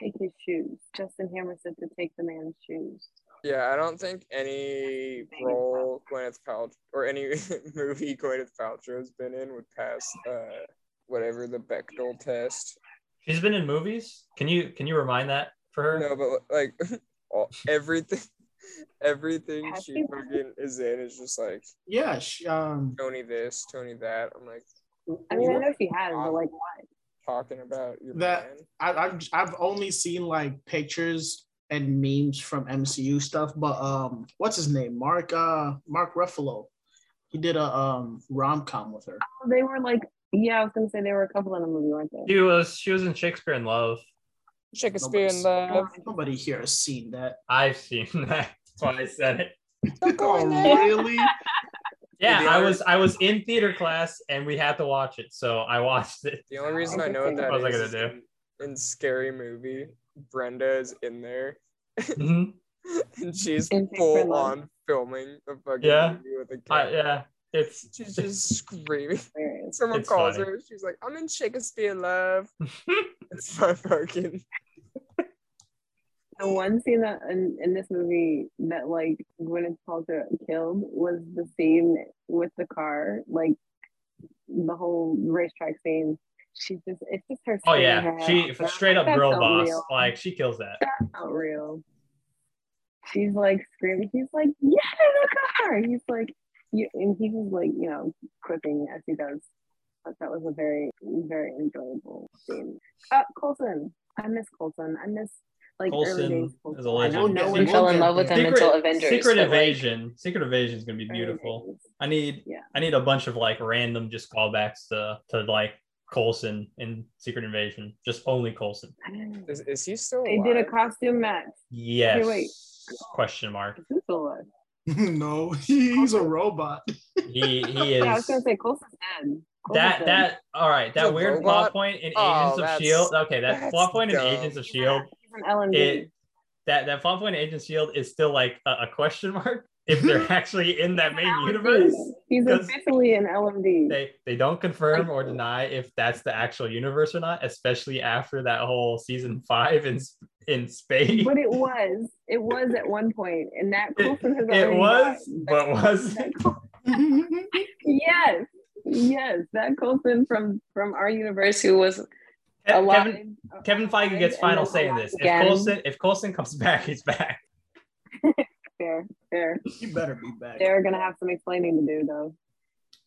take his shoes. Justin Hammer said to take the man's shoes. yeah, I don't think any role Gwyneth Paltrow or any movie Gwyneth Paltrow's been in would pass uh whatever the Bechdel test. She's been in movies. Can you can you remind that for her? No, but like all, everything, everything she she? fucking is in is just like Yeah, she, um, Tony this, Tony that. I'm like I mean, I know she has, but like what? talking about your That- man. I, I've I've only seen like pictures and memes from MCU stuff, but um, what's his name? Mark uh Mark Ruffalo. He did a um rom com with her. They were like, yeah, I was gonna say they were a couple in the movie, weren't they? She was she was in Shakespeare in Love. Shakespeare in Nobody's- love. Nobody here has seen that. I've seen that. That's why I said it. oh, really? Yeah, I was I was in theater class and we had to watch it, so I watched it. The only reason I know what that What was I gonna is in, in Scary Movie, Brenda is in there Mhm. and she's In Shakespeare in full Love. on filming the fucking Yeah. movie with a I, camera. yeah, it's She's just screaming. Someone It's calls funny. her. She's like, "I'm in Shakespeare in love." It's my fucking. The one scene that in, in this movie that like Gwyneth Paltrow killed was the scene with the car, like the whole racetrack scene. She just it's just her. oh yeah, her she off. Straight up girl boss. real. Like she kills that. That's not real. She's like screaming. He's like, "Get in the car!" He's like, you, and he's just like, you know, quipping as he does. But that was a very, very enjoyable scene. Uh, Coulson, I miss Coulson. I miss like early Coulson days. is Coulson. a I legend. know no We'll one fell in love with there. him until Avengers. Secret Invasion. like, Secret Invasion is gonna be beautiful. I need Yeah. I need a bunch of like random just callbacks to to like Coulson in Secret Invasion. Just only Coulson. Is, is he still? They did a costume match. Yes. wait. Question mark. Who's still alive? no, he's a robot. He he Yeah, I was gonna say Coulson's dead. Coulson's that that all right. That weird robot? plot point in Oh, Agents of Shield. Okay, that plot point in. Agents of Shield. It that that plot point in Agents Shield is still like a, a question mark if they're actually in that main universe. He's officially an LMD. They they don't confirm or deny if that's the actual universe or not, especially after that whole season five in in space. But it was. It was at one point, and that It- Coulson has It already was, died. but was yes, yes, that Coulson from from our universe who was alive. Kevin Kevin Feige alive, gets final say in alive this. If again. Coulson if Coulson comes back, he's back. Fair, fair. you better be back. They're gonna have some explaining to do though.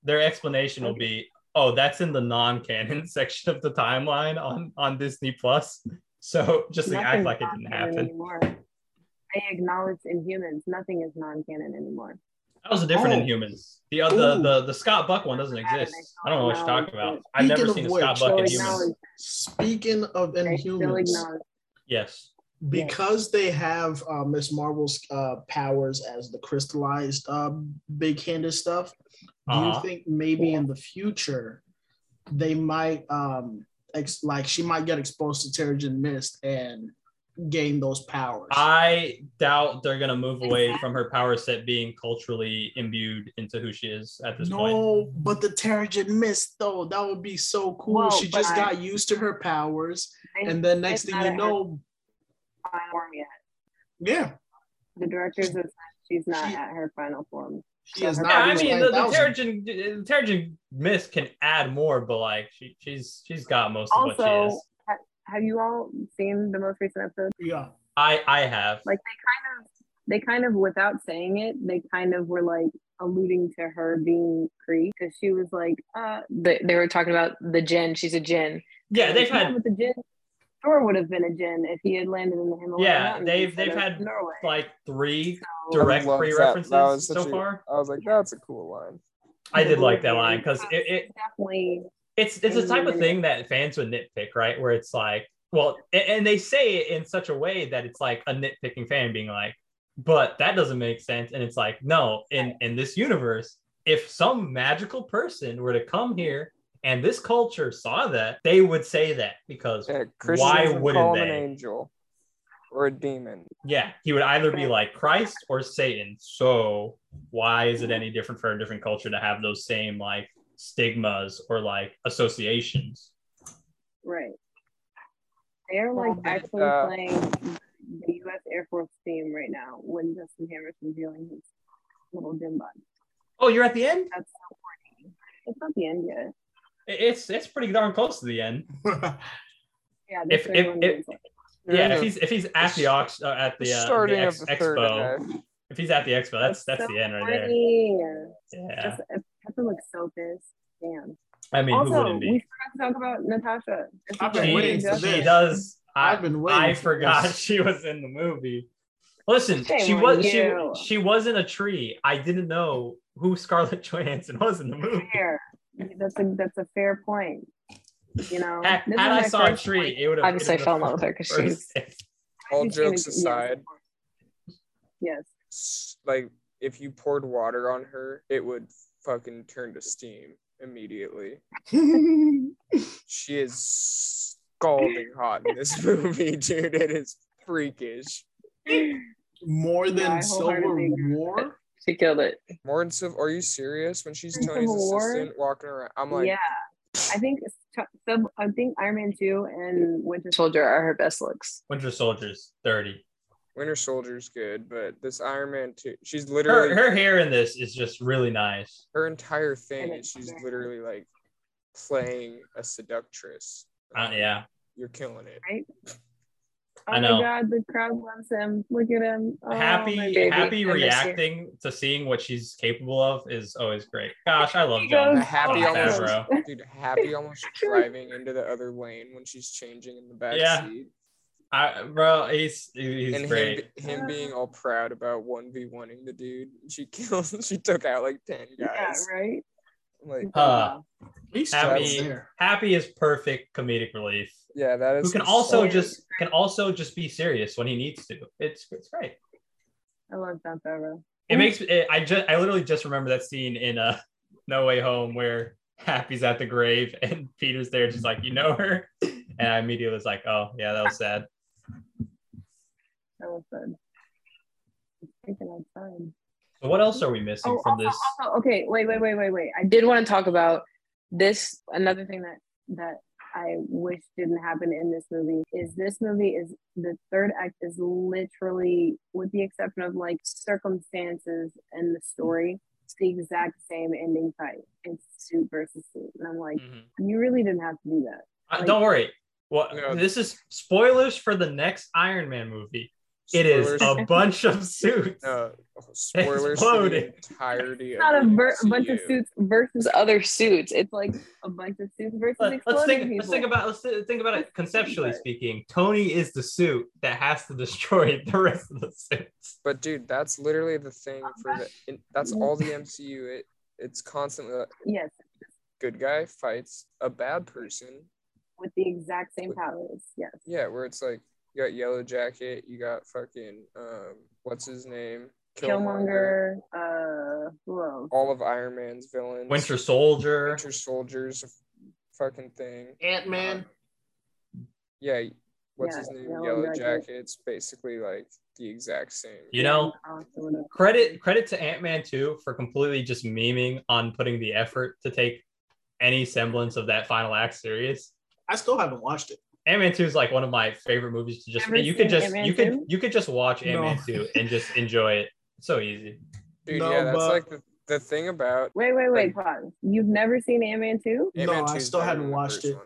Their explanation will be, oh, that's in the non-canon section of the timeline on on Disney Plus. So just to act like it didn't happen. anymore. They acknowledge Inhumans. Nothing is non-canon anymore. That was a different Oh. Inhumans. The other Ooh. the the Scott Buck one doesn't exist. I don't know what you're talking about. I've Speaking never seen a which, Scott Buck Still Inhumans. Speaking of Inhumans. Yes. because they have uh, Miss Marvel's uh, powers as the crystallized uh, big-handed stuff, do Uh-huh. you think maybe Yeah. in the future they might um ex- like she might get exposed to Terrigen Mist and gain those powers? I doubt they're gonna move away from her power set being culturally imbued into who she is at this point. no, but the Terrigen Mist though, that would be so cool. Well, she just I- got used to her powers, They- and then next thing you know, final form yet. yeah, The directors have she's not She- at her final form. she is not. Yeah, I reached mean the, the Terrigen the Terrigen Mist can add more, but like she, she's she's got most of what she is. Ha- have you all seen the most recent episode? Yeah, I I have. Like they kind of, they kind of, without saying it, they kind of were like alluding to her being Kree because she was like, uh, they, they were talking about the Djinn. She's a Djinn. yeah, they've had but the Djinn. Thor would have been a Djinn if he had landed in the Himalaya. Yeah, they've- they've had, Norway. Like three So- direct I loved pre that. That references so a- far. I was like, that's a cool line. I did like that line because it, it definitely it's it's a type of mm. thing that fans would nitpick, right? Where it's like, well, and they say it in such a way that it's like a nitpicking fan being like, but that doesn't make sense. And it's like, no, in in this universe, if some magical person were to come here and this culture saw that, they would say that because Yeah, why would wouldn't call him an they? angel or a demon. yeah, he would either be like Christ or Satan. So why is it any different for a different culture to have those same like stigmas or like associations? right. They're like Well, actually uh, playing the U.S. Air Force theme right now when Justin Hammer's revealing his little dim bun. Oh, you're at the end? That's so funny. It's not the end yet. It's it's pretty darn close to the end. Yeah. If- if- if- Yeah, Yeah. if he's if he's at the ox uh, at the, uh, the ex- of the expo, if he's at the expo, that's that's so the end right there. Yeah, Just, Pepper looks so pissed. Damn. I mean, who also, wouldn't we be? forgot to talk about Natasha. I've been She, waiting we for just- she this. does. I, I've been waiting I for forgot this. she was in the movie. Listen, Shame she was she, you. she was in a tree. I didn't know who Scarlett Johansson was in the movie. Fair. That's a that's a fair point. You know, Had, This had is I saw a first tree, point. it would have. Obviously, I fell in love with her because she's All jokes it- aside, Yes. like if you poured water on her, it would fucking turn to steam immediately. She is scalding hot in this movie, dude. It is freakish. More than I Civil wholeheartedly agree with War. She killed it. More than Civ, are you serious? When she's In Tony's assistant walking around, I'm like, yeah. I think s- I think Iron Man two and Winter Soldier are her best looks. Winter Soldier's thirty. Winter Soldier's good, but this Iron Man 2, she's literally her, her hair in this is just really nice. Her entire thing is she's literally like playing a seductress. Uh, yeah, You're killing it. Oh I my know. god, the crowd loves him. Look at him. Oh, happy happy I you. reacting to seeing what she's capable of is always great. Gosh, I love He John, Happy John almost- Favreau. Dude, Happy almost driving into the other lane when she's changing in the back Yeah. seat. I, bro, he's he's and great. him, him being all proud about 1v1ing the dude. She killed she took out like 10 guys. Yeah, right. Like Uh, Happy- Happy is perfect comedic relief. yeah, that is Who can also song. just can also just be serious when he needs to. It's it's great. I love that Favreau. It makes it, I just I literally just remember that scene in uh No Way Home where Happy's at the grave and Peter's there just like you know her, and I immediately was like, oh yeah, that was sad. That was good. It's freaking outside. So what else are we missing Oh, from also, this? also, okay, wait, wait, wait, wait, wait. I I did want to talk about this. another thing that that I wish didn't happen in this movie is this movie is the third act is literally, with the exception of like circumstances and the story, it's the exact same ending fight. It's suit versus suit, and I'm like, Mhm. you really didn't have to do that. Uh, like- don't worry. Well, No. this is spoilers for the next Iron Man movie. It is a bunch of suits. no, spoilers for the entirety It's of not a, ver- bunch of suits versus other suits. It's like a bunch of suits versus Let, exploding us think. people. Let's think about. Let's thi- think about it conceptually speaking. Tony is the suit that has to destroy the rest of the suits. But dude, that's literally the thing for the. in- That's all the MCU. It it's constantly like, yes, good guy fights a bad person. With the exact same powers. Yes. Yeah, where it's like you got Yellow Jacket, you got fucking um, what's his name, Killmonger, uh, who else? all of Iron Man's villains, Winter Soldier. Winter Soldier's fucking thing. Ant Man. Yeah, what's Yeah, his name? Yellow Yellow, Jacket. Jacket. It's basically like the exact same. You know, credit credit to Ant Man too for completely just memeing on putting the effort to take any semblance of that final act serious. I still haven't watched it. Ant Man two is like one of my favorite movies to just Ever you could just Ant-Man you could 2? you could just watch Ant Man No. two and just enjoy it. It's so easy. Dude, No, yeah, that's but- like the, the thing about Wait, wait, wait, pause. You've never seen Ant Man 2? No, I still haven't watched it. one.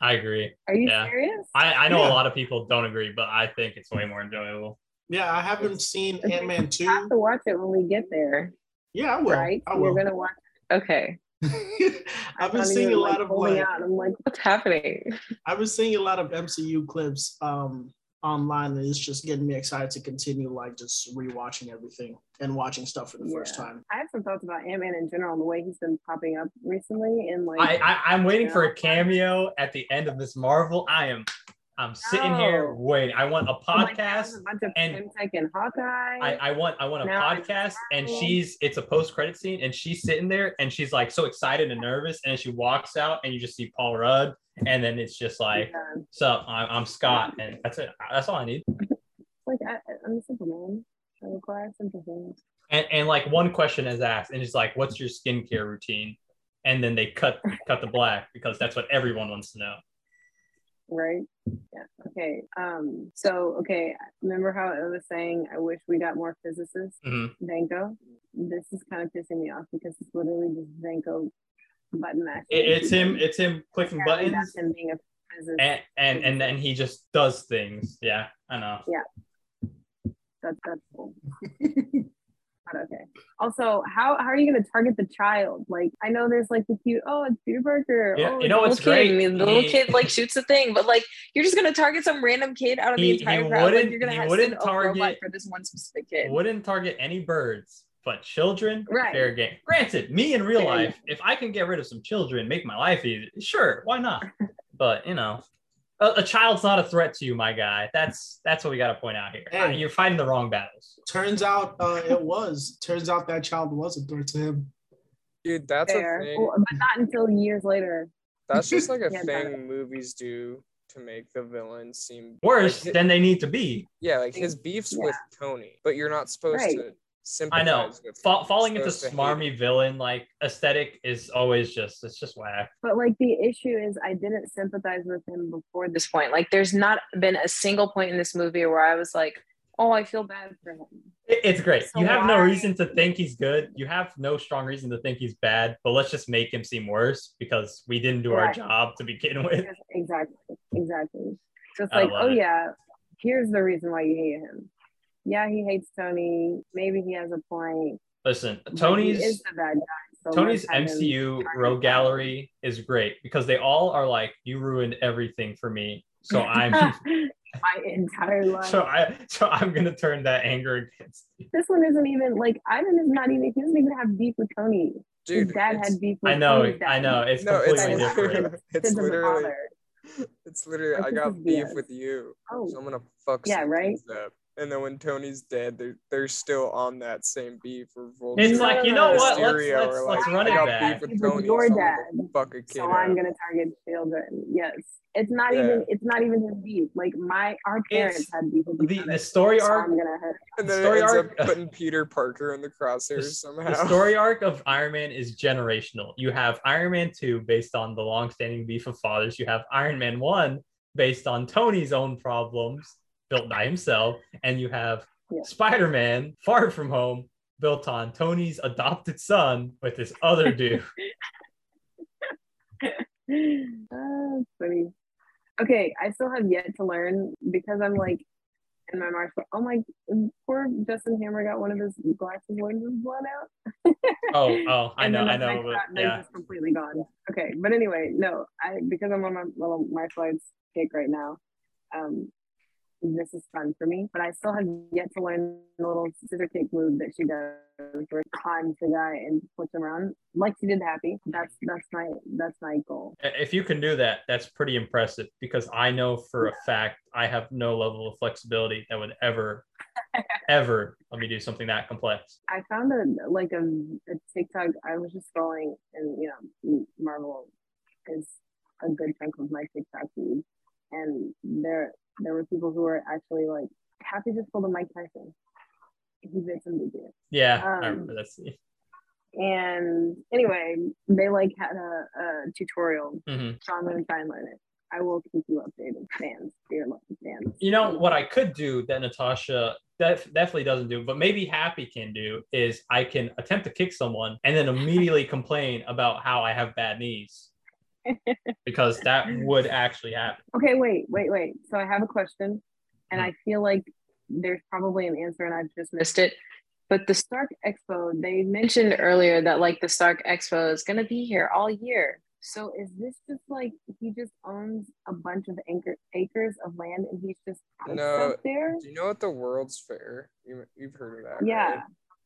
I agree. Are you Yeah. serious? I, I know Yeah. a lot of people don't agree, but I think it's way more enjoyable. Yeah, I haven't seen Okay, Ant Man You have to watch it when we get there, Yeah, I will. right? I You're gonna watch. Okay. I've been seeing a even, lot like, of holding like out. I'm like, What's happening? I've been seeing a lot of MCU clips um online and it's just getting me excited to continue like just rewatching everything and watching stuff for the first time. I have some thoughts about Ant Man in general and the way he's been popping up recently. And like, I, I I'm waiting for a cameo at the end of this Marvel. I am I'm sitting here No. waiting. I want a oh God, podcast. there's a bunch of and- and Hawkeye. I, I want I want a Now podcast and she's it's a post credit scene and she's sitting there and she's like so excited and nervous and she walks out and you just see Paul Rudd and then it's just like Yeah. so I'm, I'm Scott and that's it that's all I need like I, I'm a simple man. I require simple things. and and like one question is asked and it's like what's your skincare routine and then they cut cut the black because that's what everyone wants to know right? Yeah. Okay. Um. So okay. Remember how I was saying I wish we got more physicists? Mhm. Vanko. This is kind of pissing me off because it's literally just Vanko button mashing. It- it's him it's him clicking Apparently buttons That's him being a physicist. and and and then he just does things yeah I know Yeah. That's that's cool. But okay. Also, how how are you going to target the child? Like, I know there's like the cute. Oh, it's Peter Parker. Yeah, oh, you know what's little kid, great? and the little kid like shoots the thing, but like you're just gonna target some random kid out of the He- he entire crowd. Like you're gonna have wouldn't send a robot target- for this one specific kid. wouldn't target any birds, but children, Right. fair game. Granted, me in real Fair life, if I can get rid of some children, make my life easy, sure, why not? But you know, a, a child's not a threat to you, my guy. That's that's what we got to point out here. Hey. Uh, You're fighting the wrong battles. Turns out uh it was. Turns out that child was a threat to him. Dude, that's Fair. a thing. Well, but not until years later. That's just like a Yeah, thing movies do to make the villain seem Worse like, than they need to be. Yeah, like his beefs with Tony, but you're not supposed Right. to sympathize I know. with. Fa- falling into supposed to hate smarmy villain like aesthetic is always just it's just whack. But like the issue is, I didn't sympathize with him before this. this point, like there's not been a single point in this movie where I was like, oh, I feel bad for him. It's great. So you have no reason to think he's good. You have no strong reason to think he's bad, but let's just make him seem worse because we didn't do our job to begin with. Exactly. Exactly. So it's I like, oh it. yeah, here's the reason why you hate him. Yeah, he hates Tony. Maybe he has a point. Listen, Tony's is the bad guy. So Tony's let's have him MCU target rogue gallery is great because they all are like, you ruined everything for me. So I'm my entire life. so I so I'm gonna turn that anger against you. this one isn't even like Ivan is not even. He doesn't even have beef with Tony. Dude, His dad had beef with I know, Tony's dad. I know, it's no, it's completely That is different. different. it's Sins of the literally it's literally I got beef BS. with you, Oh, so I'm gonna fuck Yeah, right? up. And then when Tony's dead, they're they're still on that same beef. Or Vulture It's like, you know what? Let's Mysterio let's let's like, run I it got back. beef with With Tony, your so I'm gonna dad. fuck a kid so I'm up. gonna target children. Yes, it's not Yeah. even. It's not even his beef. Like my our parents It's had beef with each The other. the story so arc I'm gonna hurt. And the then story it ends arc- up putting Peter Parker in the crosshairs the somehow. The story arc of Iron Man is generational. You have Iron Man 2 based on the long-standing beef of fathers. You have Iron Man 1 based on Tony's own problems built by himself. And you have Yeah. Spider-Man Far From Home built on Tony's adopted son with this other dude. Ah, funny. Okay, I still have yet to learn because I'm like in my martial. Oh my, poor Justin Hammer got one of his glasses lenses blown out. Oh, oh, I know, I know. But shot, yeah. just completely gone. Okay, but anyway, no, I because I'm on my little martial arts kick right now. Um, this is fun for me, but I still have yet to learn the little scissor kick move that she does, where it climbs the guy and puts him around, like she did Happy. That's that's my that's my goal. If you can do that, that's pretty impressive because I know for a fact I have no level of flexibility that would ever, ever let me do something that complex. I found a like a, a TikTok. I was just scrolling, and you know, Marvel is a good chunk of my TikTok feed, and there there were people who were actually like happy just pulled a Mike Tyson. He did some big deal. Yeah, I Um, remember that scene. And anyway, they like had a, a tutorial, Mhm. so I'm gonna try and learn it. I will keep you updated, fans, dear fans. You know what I could do that Natasha def- definitely doesn't do, but maybe Happy can do is I can attempt to kick someone and then immediately complain about how I have bad knees because that would actually happen. Okay, wait, wait, wait. So I have a question, and Hmm. I feel like there's probably an answer, and I've just missed Missed it. But the Stark Expo, they mentioned earlier that like the Stark Expo is gonna be here all year. So is this just like he just owns a bunch of acre, acres of land and he's just has No, stuff there? Do you know what the World's Fair? You, you've heard of that? Yeah. right?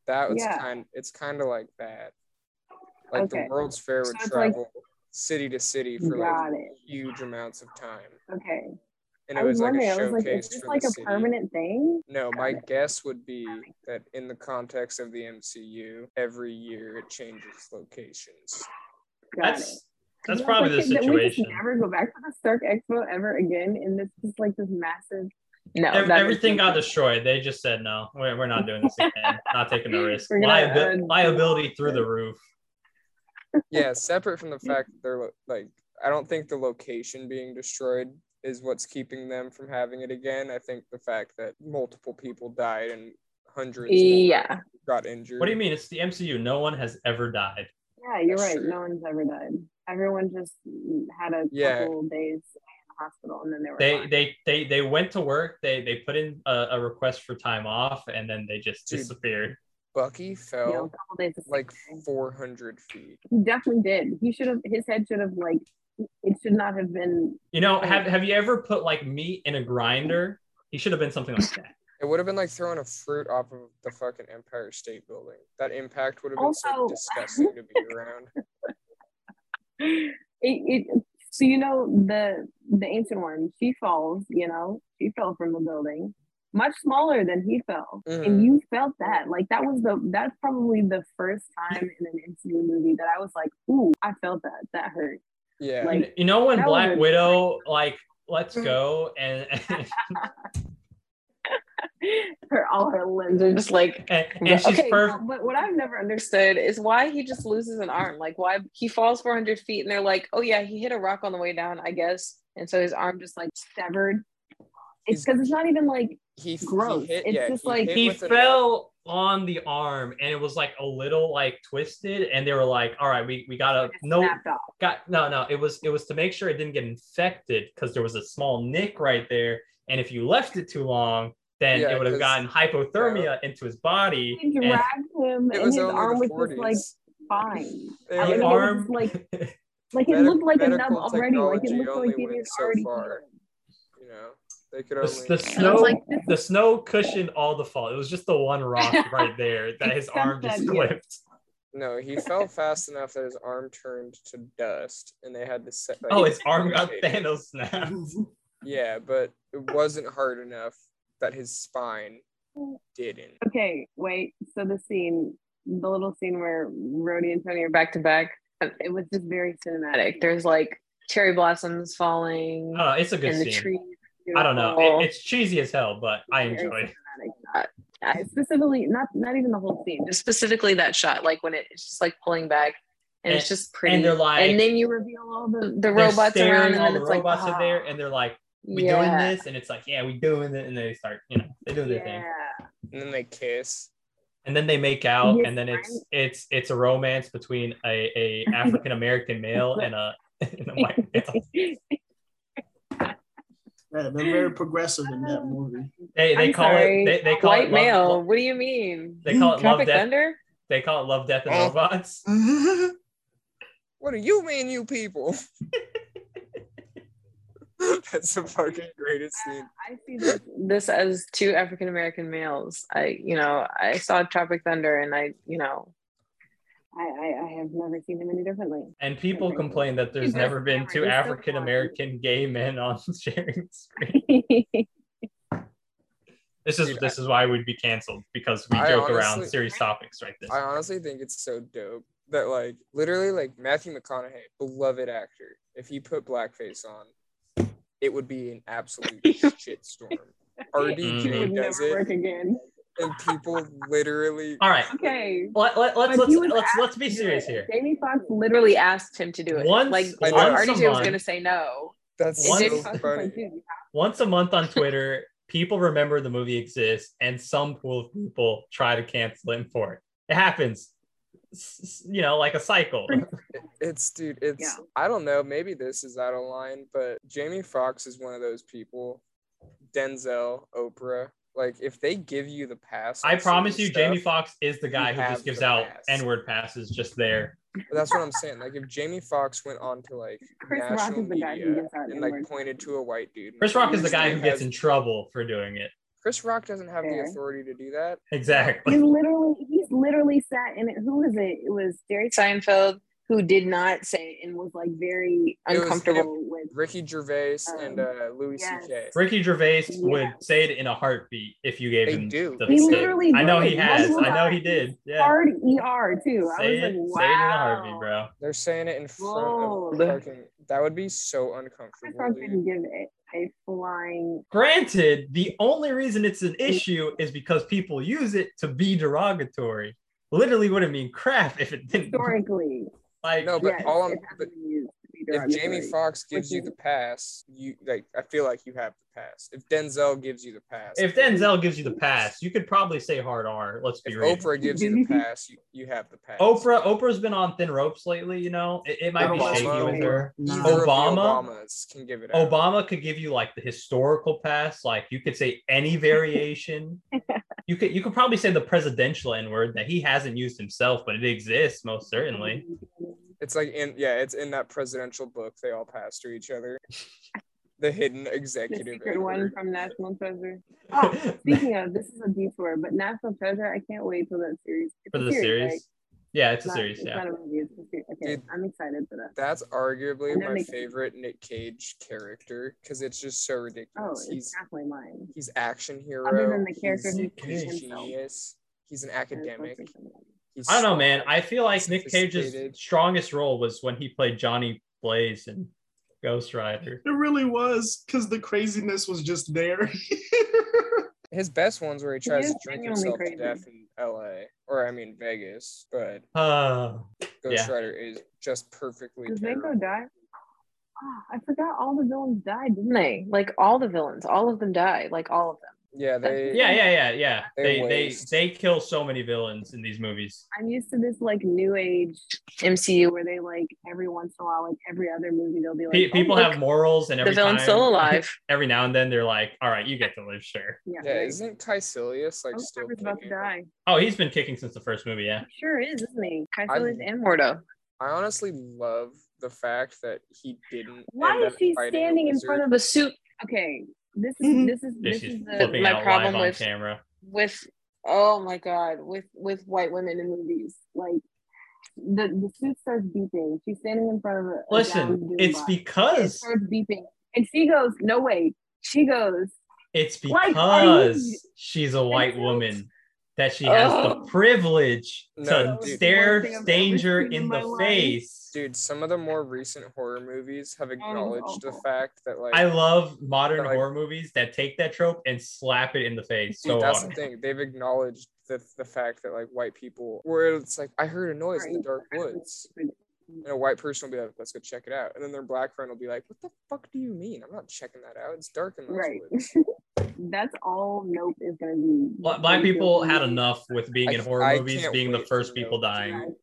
That was Yeah. kind. It's kind of like that. Like Okay. the World's Fair So would it's like- travel city to city for Got like it. huge amounts of time, Okay. and I it was was like a wondering, I was like, showcase is this for like a city. permanent thing? No, Got my it. guess would be that in the context of the MCU, every year it changes locations. Got it. That's that's Yeah, probably the like, That we just never go back to the Stark Expo ever again, and this is like this massive. No, Ev- that everything got destroyed. They just said no. We're, we're not doing this again. not taking the risk. We're gonna, Liabi- uh, liability through the roof. Yeah, separate from the fact that they're like, I don't think the location being destroyed is what's keeping them from having it again. I think the fact that multiple people died and hundreds Yeah, got injured. What do you mean? It's the MCU. No one has ever died. yeah, you're That's right. true. No one's ever died. Everyone just had a Yeah. couple days in the hospital, and then they were They fine. they they they went to work. They they put in a, a request for time off, and then they just Dude. disappeared. Bucky you know, fell couple days of sick like 400 feet. He definitely did. He should have. His head should have like. It should not have been. You know, have have you ever put like meat in a grinder? He should have been something like that. It would have been like throwing a fruit off of the fucking Empire State Building. That impact would have been so Also- disgusting to be around. It, it. So you know the the ancient one. She falls. You know, she fell from the building, much smaller than he fell, Mhm. and you felt that. Like that was the. That's probably the first time in an MCU movie that I was like, "Ooh, I felt that. That hurt." Yeah. Like- you know when that was Black a- Widow like let's go and and, Her all her limbs are just like and, and she's okay, perfect. but what I've never understood is why he just loses an arm. Like why he falls 400 feet and they're like, oh yeah, he hit a rock on the way down, I guess, and so his arm just like severed. It's because it's not even like He, he gross. hit, It's yeah, just he like- hit he with a- fell on the arm and it was like a little like twisted and they were like all right we, we gotta no got no no it was it was to make sure it didn't get infected because there was a small nick right there and if you left it too long then Yeah, it would have gotten hypothermia into his body He and dragged him, It and his arm the was just like fine. They I the mean, it was arm like like it looked like a nub already. Like it looked like it went was so already far. Healed. you know, they could the, only. the And I snow was like, this the snow cushioned all the fall it was just the one rock right there that his arm just that, yeah. clipped No, he fell fast enough that his arm turned to dust, and they had to set. Like, oh his arm got rotate it. Thanos snapped Yeah, but it wasn't hard enough that his spine didn't. Okay, wait. So the scene, the little scene where Rhodey and Tony are back to back, uh, it was just very cinematic. There's like cherry blossoms falling, Oh, it's a good and the scene trees. I don't know. It, it's cheesy as hell, but I Very enjoyed. cinematic. Uh, specifically, not not even the whole scene, just specifically that shot, like when it, it's just like pulling back, and, it's just pretty. and they're like- and then you reveal all the the robots staring, around, and all the it's robots like, are there, ah, and they're like, "We yeah, doing this?" And it's like, "Yeah, we doing it." And they start, you know, they do their thing, And then they kiss. and then they make out, Yes, and then it's it's it's a romance between a, a African American male and a, and a white male. Yeah, they're very progressive in that movie. They they I'm call sorry, it they, they call white it love, male. love- what do you mean? they call it love Tropic death. Thunder? They call it love, death, and Oh. robots. What do you mean, you people? That's the fucking greatest scene. I see this, this as two African American males. I, you know, I saw Tropic Thunder, and I, you know, I, I, I have never seen them any differently. And people complain that there's He's never been two African American gay men on sharing screen. This is Dude, this is why we'd be canceled because we I joke around serious topics right this. I honestly think it's so dope that like literally like Matthew McConaughey, beloved actor, if he put blackface on, it would be an absolute shitstorm. RDJ. Mm. Would does never it, work again. And people literally. All right, Okay. let, let, let's let's he was let's let's be serious here. Jamie Foxx literally asked him to do it. Once- like I know. RDJ once was gonna say no. That's Once- so funny. like, dude, you Once a month on Twitter, people remember the movie exists, and some pool of people try to cancel him for it. It happens, S- s- you know, like a cycle. It's dude, it's Yeah. I don't know, maybe this is out of line, but Jamie Foxx is one of those people. Denzel, Oprah, Like if they give you the pass, I promise certain you, Jamie Foxx is the guy who just gives out pass. N-word passes just there. But that's what I'm saying. Like if Jamie Foxx went on to like Chris Rock national is the guy who media gets and like pointed to a white dude. Chris Rock is the guy who gets as- in trouble for doing it. Chris Rock doesn't have the authority to do that. Exactly. He literally he's literally sat in it. Who was it? It was Jerry Seinfeld who did not say it and was like very It was uncomfortable with Ricky Gervais and Um, uh, Louis yes. C.K. Ricky Gervais Yeah. would say it in a heartbeat if you gave They him do. the He stick. literally I know he has. I know he did. Yeah. hard ER too. I Say was it, like, say it in a wow. heartbeat, bro. They're saying it in front Bold. of parking. That would be so uncomfortable. Rock dude. didn't give it a flying. Granted, the only reason it's an issue is because people use it to be derogatory. Literally wouldn't mean crap if it didn't. Historically, Like, No, but yes, all I'm- but to be used to be if Jamie derogatory. Foxx gives you the pass, you like. I feel like you have the pass. If Denzel gives you the pass, if Denzel gives you the pass, you could probably say hard R. Let's be if real. Oprah gives you the pass, you, you have the pass. Oprah, Oprah's been on thin ropes lately. You know, it, it might be Obama. shaky with her. Nah. Either Obama? Obamas can give it out. Obama could give you like the historical pass, like you could say any variation. you could you could probably say the presidential N word that he hasn't used himself, but it exists most certainly. It's like in yeah, it's in that presidential book they all pass to each other. The hidden The executive. secret one from National Treasure. Oh, speaking of, this is a detour, but National Treasure, I can't wait till that series. It's For the series. right? Yeah, it's a not- series, It's yeah. not a movie. It's a series. Okay, Dude. I'm excited for that. That's arguably And my they- favorite Nick Cage character because it's just so ridiculous. Oh, ridiculous. he's definitely mine. he's action hero. Other than the character he's, he's plays himself. genius. He's an academic. Supposed to be He's I don't know, man. I feel like Nick Cage's strongest role was when he played Johnny Blaze in Ghost Rider. It really was because the craziness was just there. His best ones where he tries is to drink himself crazy. to death in L.A. or I mean Vegas, but Uh, Ghost Yeah. Rider is just perfectly Does terrible. Vanko die? Oh, I forgot all the villains died, didn't they? Like all the villains, all of them died. Like all of them. Yeah, they. yeah, yeah, yeah, yeah. They They they they kill so many villains in these movies. I'm used to this like new age MCU where they like every once in a while, like every other movie, they'll be like, Pe- oh, people look, have morals, and The every villain's time, still alive. every now and then they're like, "All right, you get to live, sure." Yeah, Yeah, isn't Kaecilius like Ghost still about to die. Oh, he's been kicking since the first movie. Yeah. He sure is, isn't he? I- Kaecilius and Mordo. I honestly love the fact that he didn't. Why end is he standing in front of a suit? Okay, this is Mhm. this is Yeah, this is the, my problem with- camera. with oh my god with with white women in movies like the the suit starts beeping. She's standing in front of a. a Listen, it's box. It because starts beeping, and she goes, "No way." She goes, it's Like, because she's a white woman that she has the Oh. privilege No, to dude. stare Worst thing I've ever danger in in the life. face. Dude, some of the more recent horror movies have oh, acknowledged the fact that like I love modern But, like- horror movies that take that trope and slap it in the face. Dude, So that's hard. the thing. They've acknowledged the the fact that like white people, where it's like I heard a noise in the dark woods, and a white person will be like, "Let's go check it out," and then their black friend will be like, "What the fuck do you mean? I'm not checking that out. It's dark in those Right. woods." That's all Nope is gonna be. Bla- Black people had enough with being I- in horror I movies, can't being the first people dying.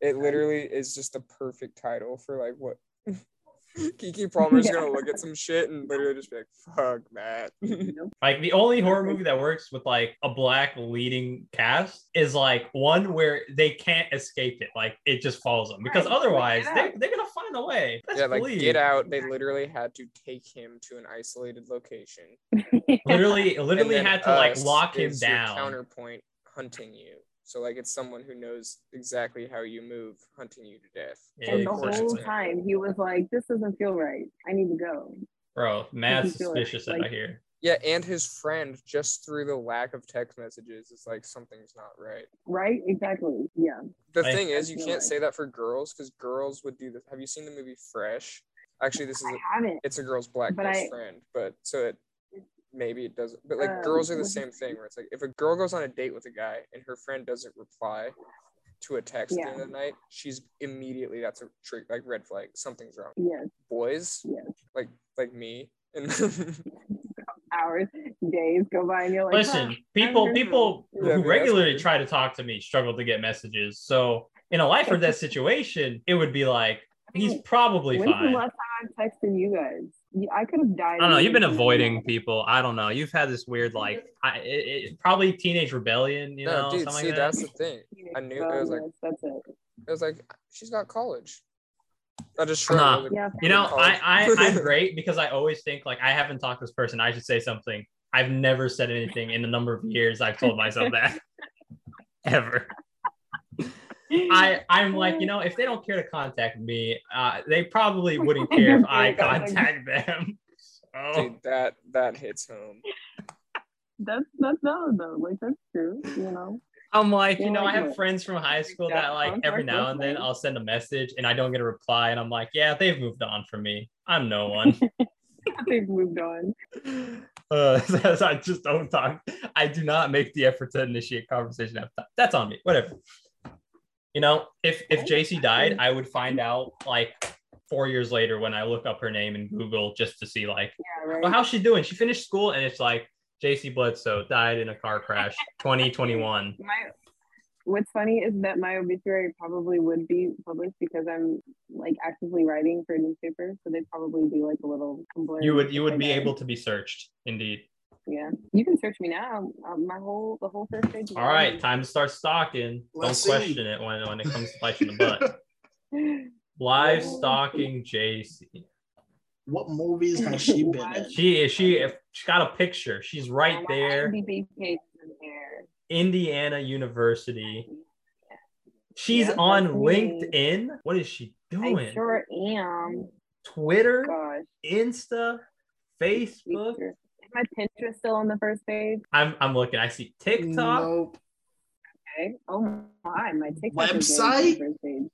It literally is just the perfect title for like what. Keke Palmer's gonna look at some shit and literally just be like, "Fuck that." Like the only horror movie that works with like a black leading cast is like one where they can't escape it. Like it just follows them because Right, otherwise Get they, they're gonna find a way. Best yeah, like believe. Get Out, they literally had to take him to an isolated location. Literally, literally had to like lock him is down. Counterpoint hunting you. So like it's someone who knows exactly how you move, hunting you to death. Yeah, and the whole it's- time he was like, "This doesn't feel right. I need to go." Bro, mad you feel it, suspicious out like- here. Yeah, and his friend just through the lack of text messages is like something's not right. Right? Exactly. Yeah. The I- thing is, you can't like- say that for girls because girls would do this. Have you seen the movie Fresh? Actually, this is I a, haven't. it's a girl's black But best I- friend, but so it maybe it doesn't. But like Um, girls are the same thing where it's like if a girl goes on a date with a guy and her friend doesn't reply to a text at the end of the night, she's immediately that's a trick like red flag. Something's wrong. Yes. Boys Yes. like like me and Hours, days go by, and you're like, Listen, "Huh, people people who I mean, that's regularly weird. try to talk to me struggle to get messages. So in a life or death situation, it would be like he's probably When's the fine. last time I texted you guys? Yeah, I could have died. I don't know. You've been immediately. avoiding people. I don't know. You've had this weird like, I, it, it, probably teenage rebellion. You know, dude, something see, like that. that's the thing. I knew it was like that's it. it was like she's got college. I just shrugged. Nah. I like, Yeah. You know. I, I I'm great because I always think like I haven't talked to this person. I should say something. I've never said anything in a number of years. I've told myself that ever. I I'm like you know if they don't care to contact me, uh, they probably wouldn't care if I contact them. So, dude, that that hits home. That's that's valid though. Like that's true. You know. I'm like you Yeah, know I have what? friends from high school that like every now and then? I'll send a message and I don't get a reply and I'm like yeah they've moved on from me. I'm no one. They've moved on. Uh, so I just don't talk. I do not make the effort to initiate conversation. After that. That's on me. Whatever. You know, if if JC died, I would find out like four years later when I look up her name in Google just to see like, Yeah. Right. well, how's she doing? She finished school and it's like JC Bledsoe died in a car crash, 2021. my what's funny is that my obituary probably would be published because I'm like actively writing for a newspaper, so they'd probably do like a little. You would you would be able to be searched, indeed. Yeah, you can search me now. Um, my whole the whole first page. is All right, on. time to start stalking. Let's don't see. question it when when it comes to biting the butt. Live stalking JC. what movies has she been in? She is she she got a picture. She's right My there. IMDb page is in there. Indiana University. She's Yeah, on that's me. LinkedIn. What is she doing? I sure am. Twitter, Gosh. Insta, Facebook. Is my Pinterest still on the first page? I'm I'm looking. I see TikTok. Nope. Okay. Oh my, my TikTok is on Website? the first page.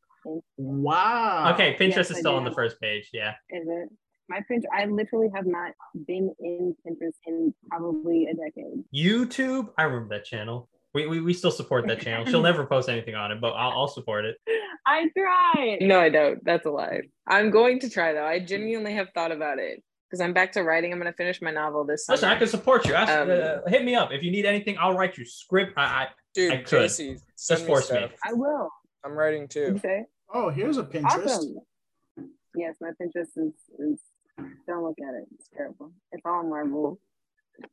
Wow. Okay, Pinterest Yes, is still on the first page. Yeah. Is it? My Pinterest. I literally have not been in Pinterest in probably a decade. YouTube. I remember that channel. We, we, we still support that channel. She'll never post anything on it, but I'll, I'll support it. I tried. No, I don't. That's a lie. I'm going to try though. I genuinely have thought about it because I'm back to writing. I'm going to finish my novel this Listen, I can support you. Ask, Um, uh, hit me up if you need anything. I'll write you script. I, I Dude, I could. JC, send Just force me. stuff. I will. I'm writing too. you say? Oh, here's a Pinterest. Awesome. Yes, my Pinterest is, is don't look at it. It's terrible. It's all Marvel.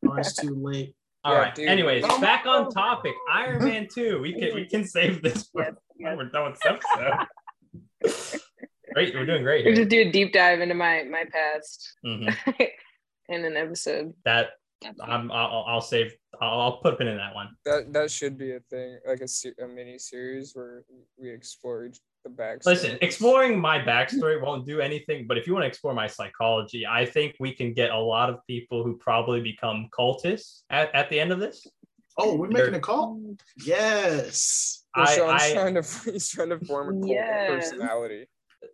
Oh, it's too late. All Yeah, right. dude. Anyways, Oh, back on topic. Iron Man 2. We can we can save this for Yes, when yes. we're done with this episode. great. We're doing great We here. just do a deep dive into my my past Mhm. in an episode. That I'm I'll, I'll save I'll, I'll put a pin in that one. That that should be a thing, like a, a mini series where we explore the backstory. Listen, exploring my backstory won't do anything, but if you want to explore my psychology, I think we can get a lot of people who probably become cultists at, at the end of this. Oh, we're making a call? Yes. Well, I, Sean's I trying to he's trying to form a cult Yes. personality.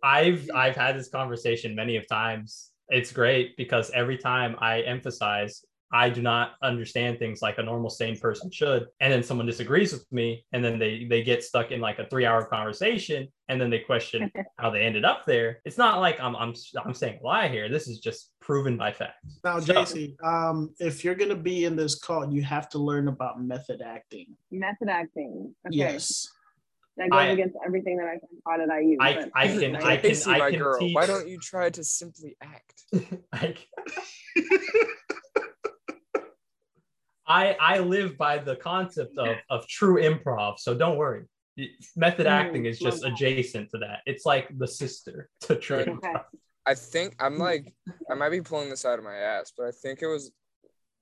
I've I've had this conversation many of times. It's great because every time I emphasize I do not understand things like a normal sane person should, and then someone disagrees with me, and then they they get stuck in like a three hour conversation, and then they question how they ended up there. It's not like I'm I'm I'm saying a lie here. This is just proven by fact. Now, So- JC, um, if you're gonna be in this call, you have to learn about method acting. Method acting. Okay. Yes. That goes I- against everything that I taught at IU. I but- I can I can Casey, I my can girl, teach. why don't you try to simply act? I, I I live by the concept of of true improv, so don't worry. Method Mm, acting is just adjacent to that. It's like the sister to true Okay. improv. I think I'm like I might be pulling this out of my ass, but I think it was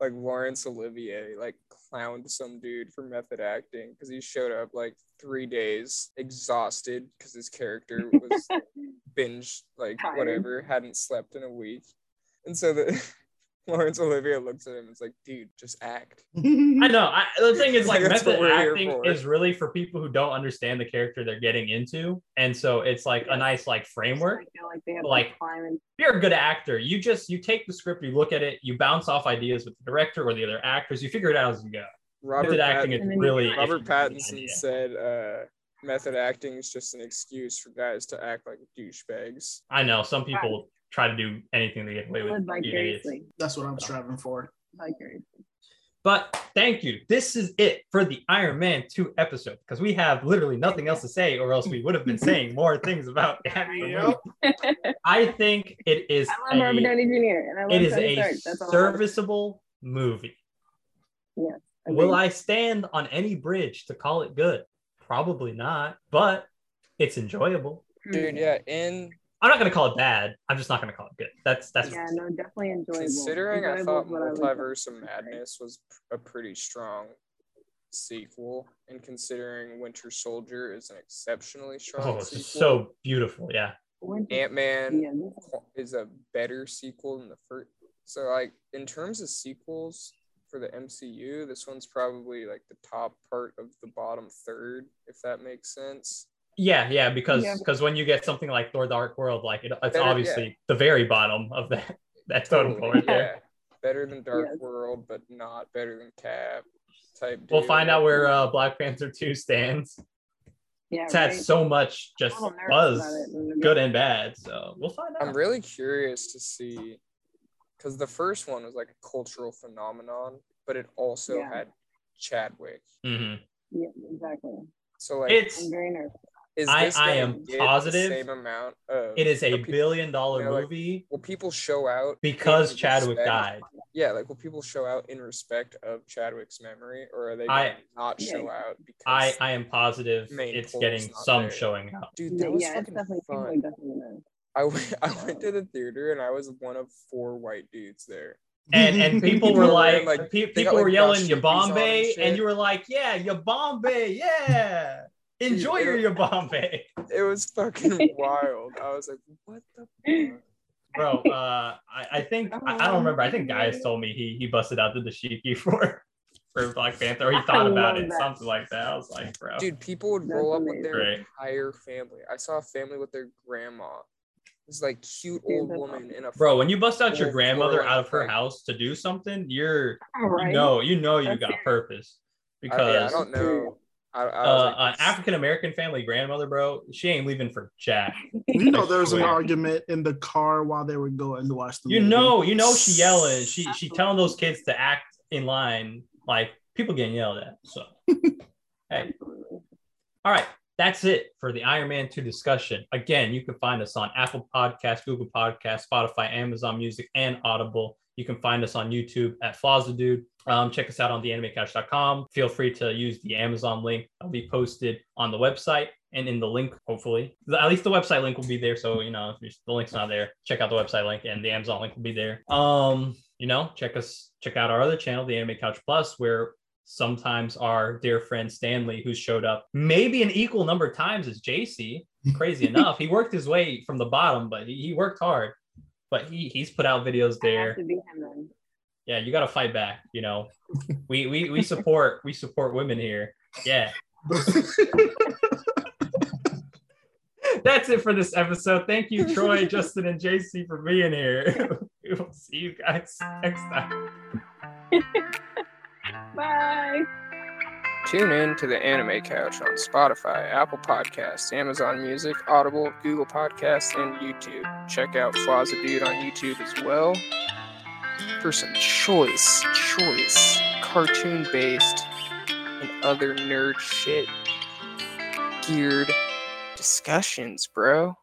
like Laurence Olivier like clowned some dude for method acting because he showed up like three days exhausted because his character was binge like Tired. whatever hadn't slept in a week, and so the Laurence Olivier looks at him and is like, dude, just act. I know. I, the thing is, like, That's what method acting is really for people who don't understand the character they're getting into, and so it's like a nice like framework. I feel like they have Like- like climb and If you're a good actor, you just you take the script, you look at it, you bounce off ideas with the director or the other actors, you figure it out as you go. Robert method acting Pattinson- is really Robert if you have an Pattinson said uh, method acting is just an excuse for guys to act like douchebags. I know some people try to do anything to get away with. live vicariously. That's what I'm striving for. Vicariously. But thank you. This is it for the Iron Man 2 episode because we have literally nothing else to say, or else we would have been saying more things about the actual movie. I think it is I love Robert a, Downey Jr. and I love it is Tony a Stark. That's I have. serviceable movie. Yes. Will. I stand on any bridge to call it good? Probably not, but it's enjoyable. Hmm. Dude, yeah, in I'm not gonna call it bad. I'm just not gonna call it good. That's that's Yeah, no, definitely enjoyable. considering I Enjoyable thought is what I would Multiverse of Madness was a pretty strong sequel, and considering Winter Soldier is an exceptionally strong oh, it's sequel, so beautiful. Yeah. Ant Man yeah, is a better sequel than the first. So, like, in terms of sequels for the MCU, this one's probably like the top part of the bottom third, if that makes sense. Yeah, yeah, because Yeah. because when you get something like Thor: Dark World, like it, it's Better- obviously the very bottom of that that totem pole right there. Yeah. Better than Dark Yes. World, but not better than Cap. Type. We'll deal. find out where uh, Black Panther two stands. yeah, It's had so much just I'm a little nervous buzz, about it in the good and bad. So we'll find out. I'm really curious to see because the first one was like a cultural phenomenon, but it also Yeah. had Chadwick. Mm-hmm. Yeah, exactly. So like, It's I'm very nervous. Is I- this I am positive the same amount of? it is a people- billion dollar you know, like, movie Will people show out because Chadwick respect- died. Yeah, like will people show out in respect of Chadwick's memory, or are they I- not Yeah. show out because? I I am positive it's getting some there. showing out. Dude, that was yeah, fucking definitely fun. definitely gonna. I went, I went to the theater and I was one of four white dudes there. And and people were People were like, like- pe- they got, people like, were yelling dashikis on and and you were like, yeah, Yibambe, yeah. Enjoy your it- Yibambe. It was fucking wild. I was like, what the fuck? Bro, uh, I, I think I, I don't remember. I think guys told me he he busted out the dashiki for for Black Panther. Or he I thought about it, that. something like that. I was like, bro, Dude, people would That's roll up with their amazing. entire family. I saw a family with their grandma. This like cute old woman in a bro, when you bust out your grandmother out of her like- house to do something, you're All right. you know you know you got serious. purpose I, yeah, I because don't know. I, I uh, like, an African American family grandmother, bro, she ain't leaving for Jack. You know, I there was an argument in the car while they were going to watch the You movie. know, you know she yelling. She she telling those kids to act in line. Like people getting yelled at. So hey, all right. That's it for the Iron Man 2 discussion. Again, you can find us on Apple Podcasts, Google Podcasts, Spotify, Amazon Music, and Audible. You can find us on YouTube at Flaws the Dude. Um, check us out on theanimecouch.com. Feel free to use the Amazon link. I'll be posted on the website and in the link, hopefully. At least the website link will be there. So, you know, if the link's not there, check out the website link and the Amazon link will be there. Um, you know, check us, check out our other channel, the Anime Couch Plus, where sometimes our dear friend Stanley, who showed up maybe an equal number of times as JC. Crazy enough, he worked his way from the bottom, but he, he worked hard. But he he's put out videos there. To be him then. Yeah, you got to fight back. You know, we we we support we support women here. Yeah, that's it for this episode. Thank you, Troy, Justin, and JC for being here. we will see you guys next time. Bye. Tune in to the Anime Couch on Spotify, Apple Podcasts, Amazon Music, Audible, Google Podcasts, and YouTube. Check out Flaza Dude on YouTube as well some choice, choice, cartoon based and other nerd shit geared discussions, bro.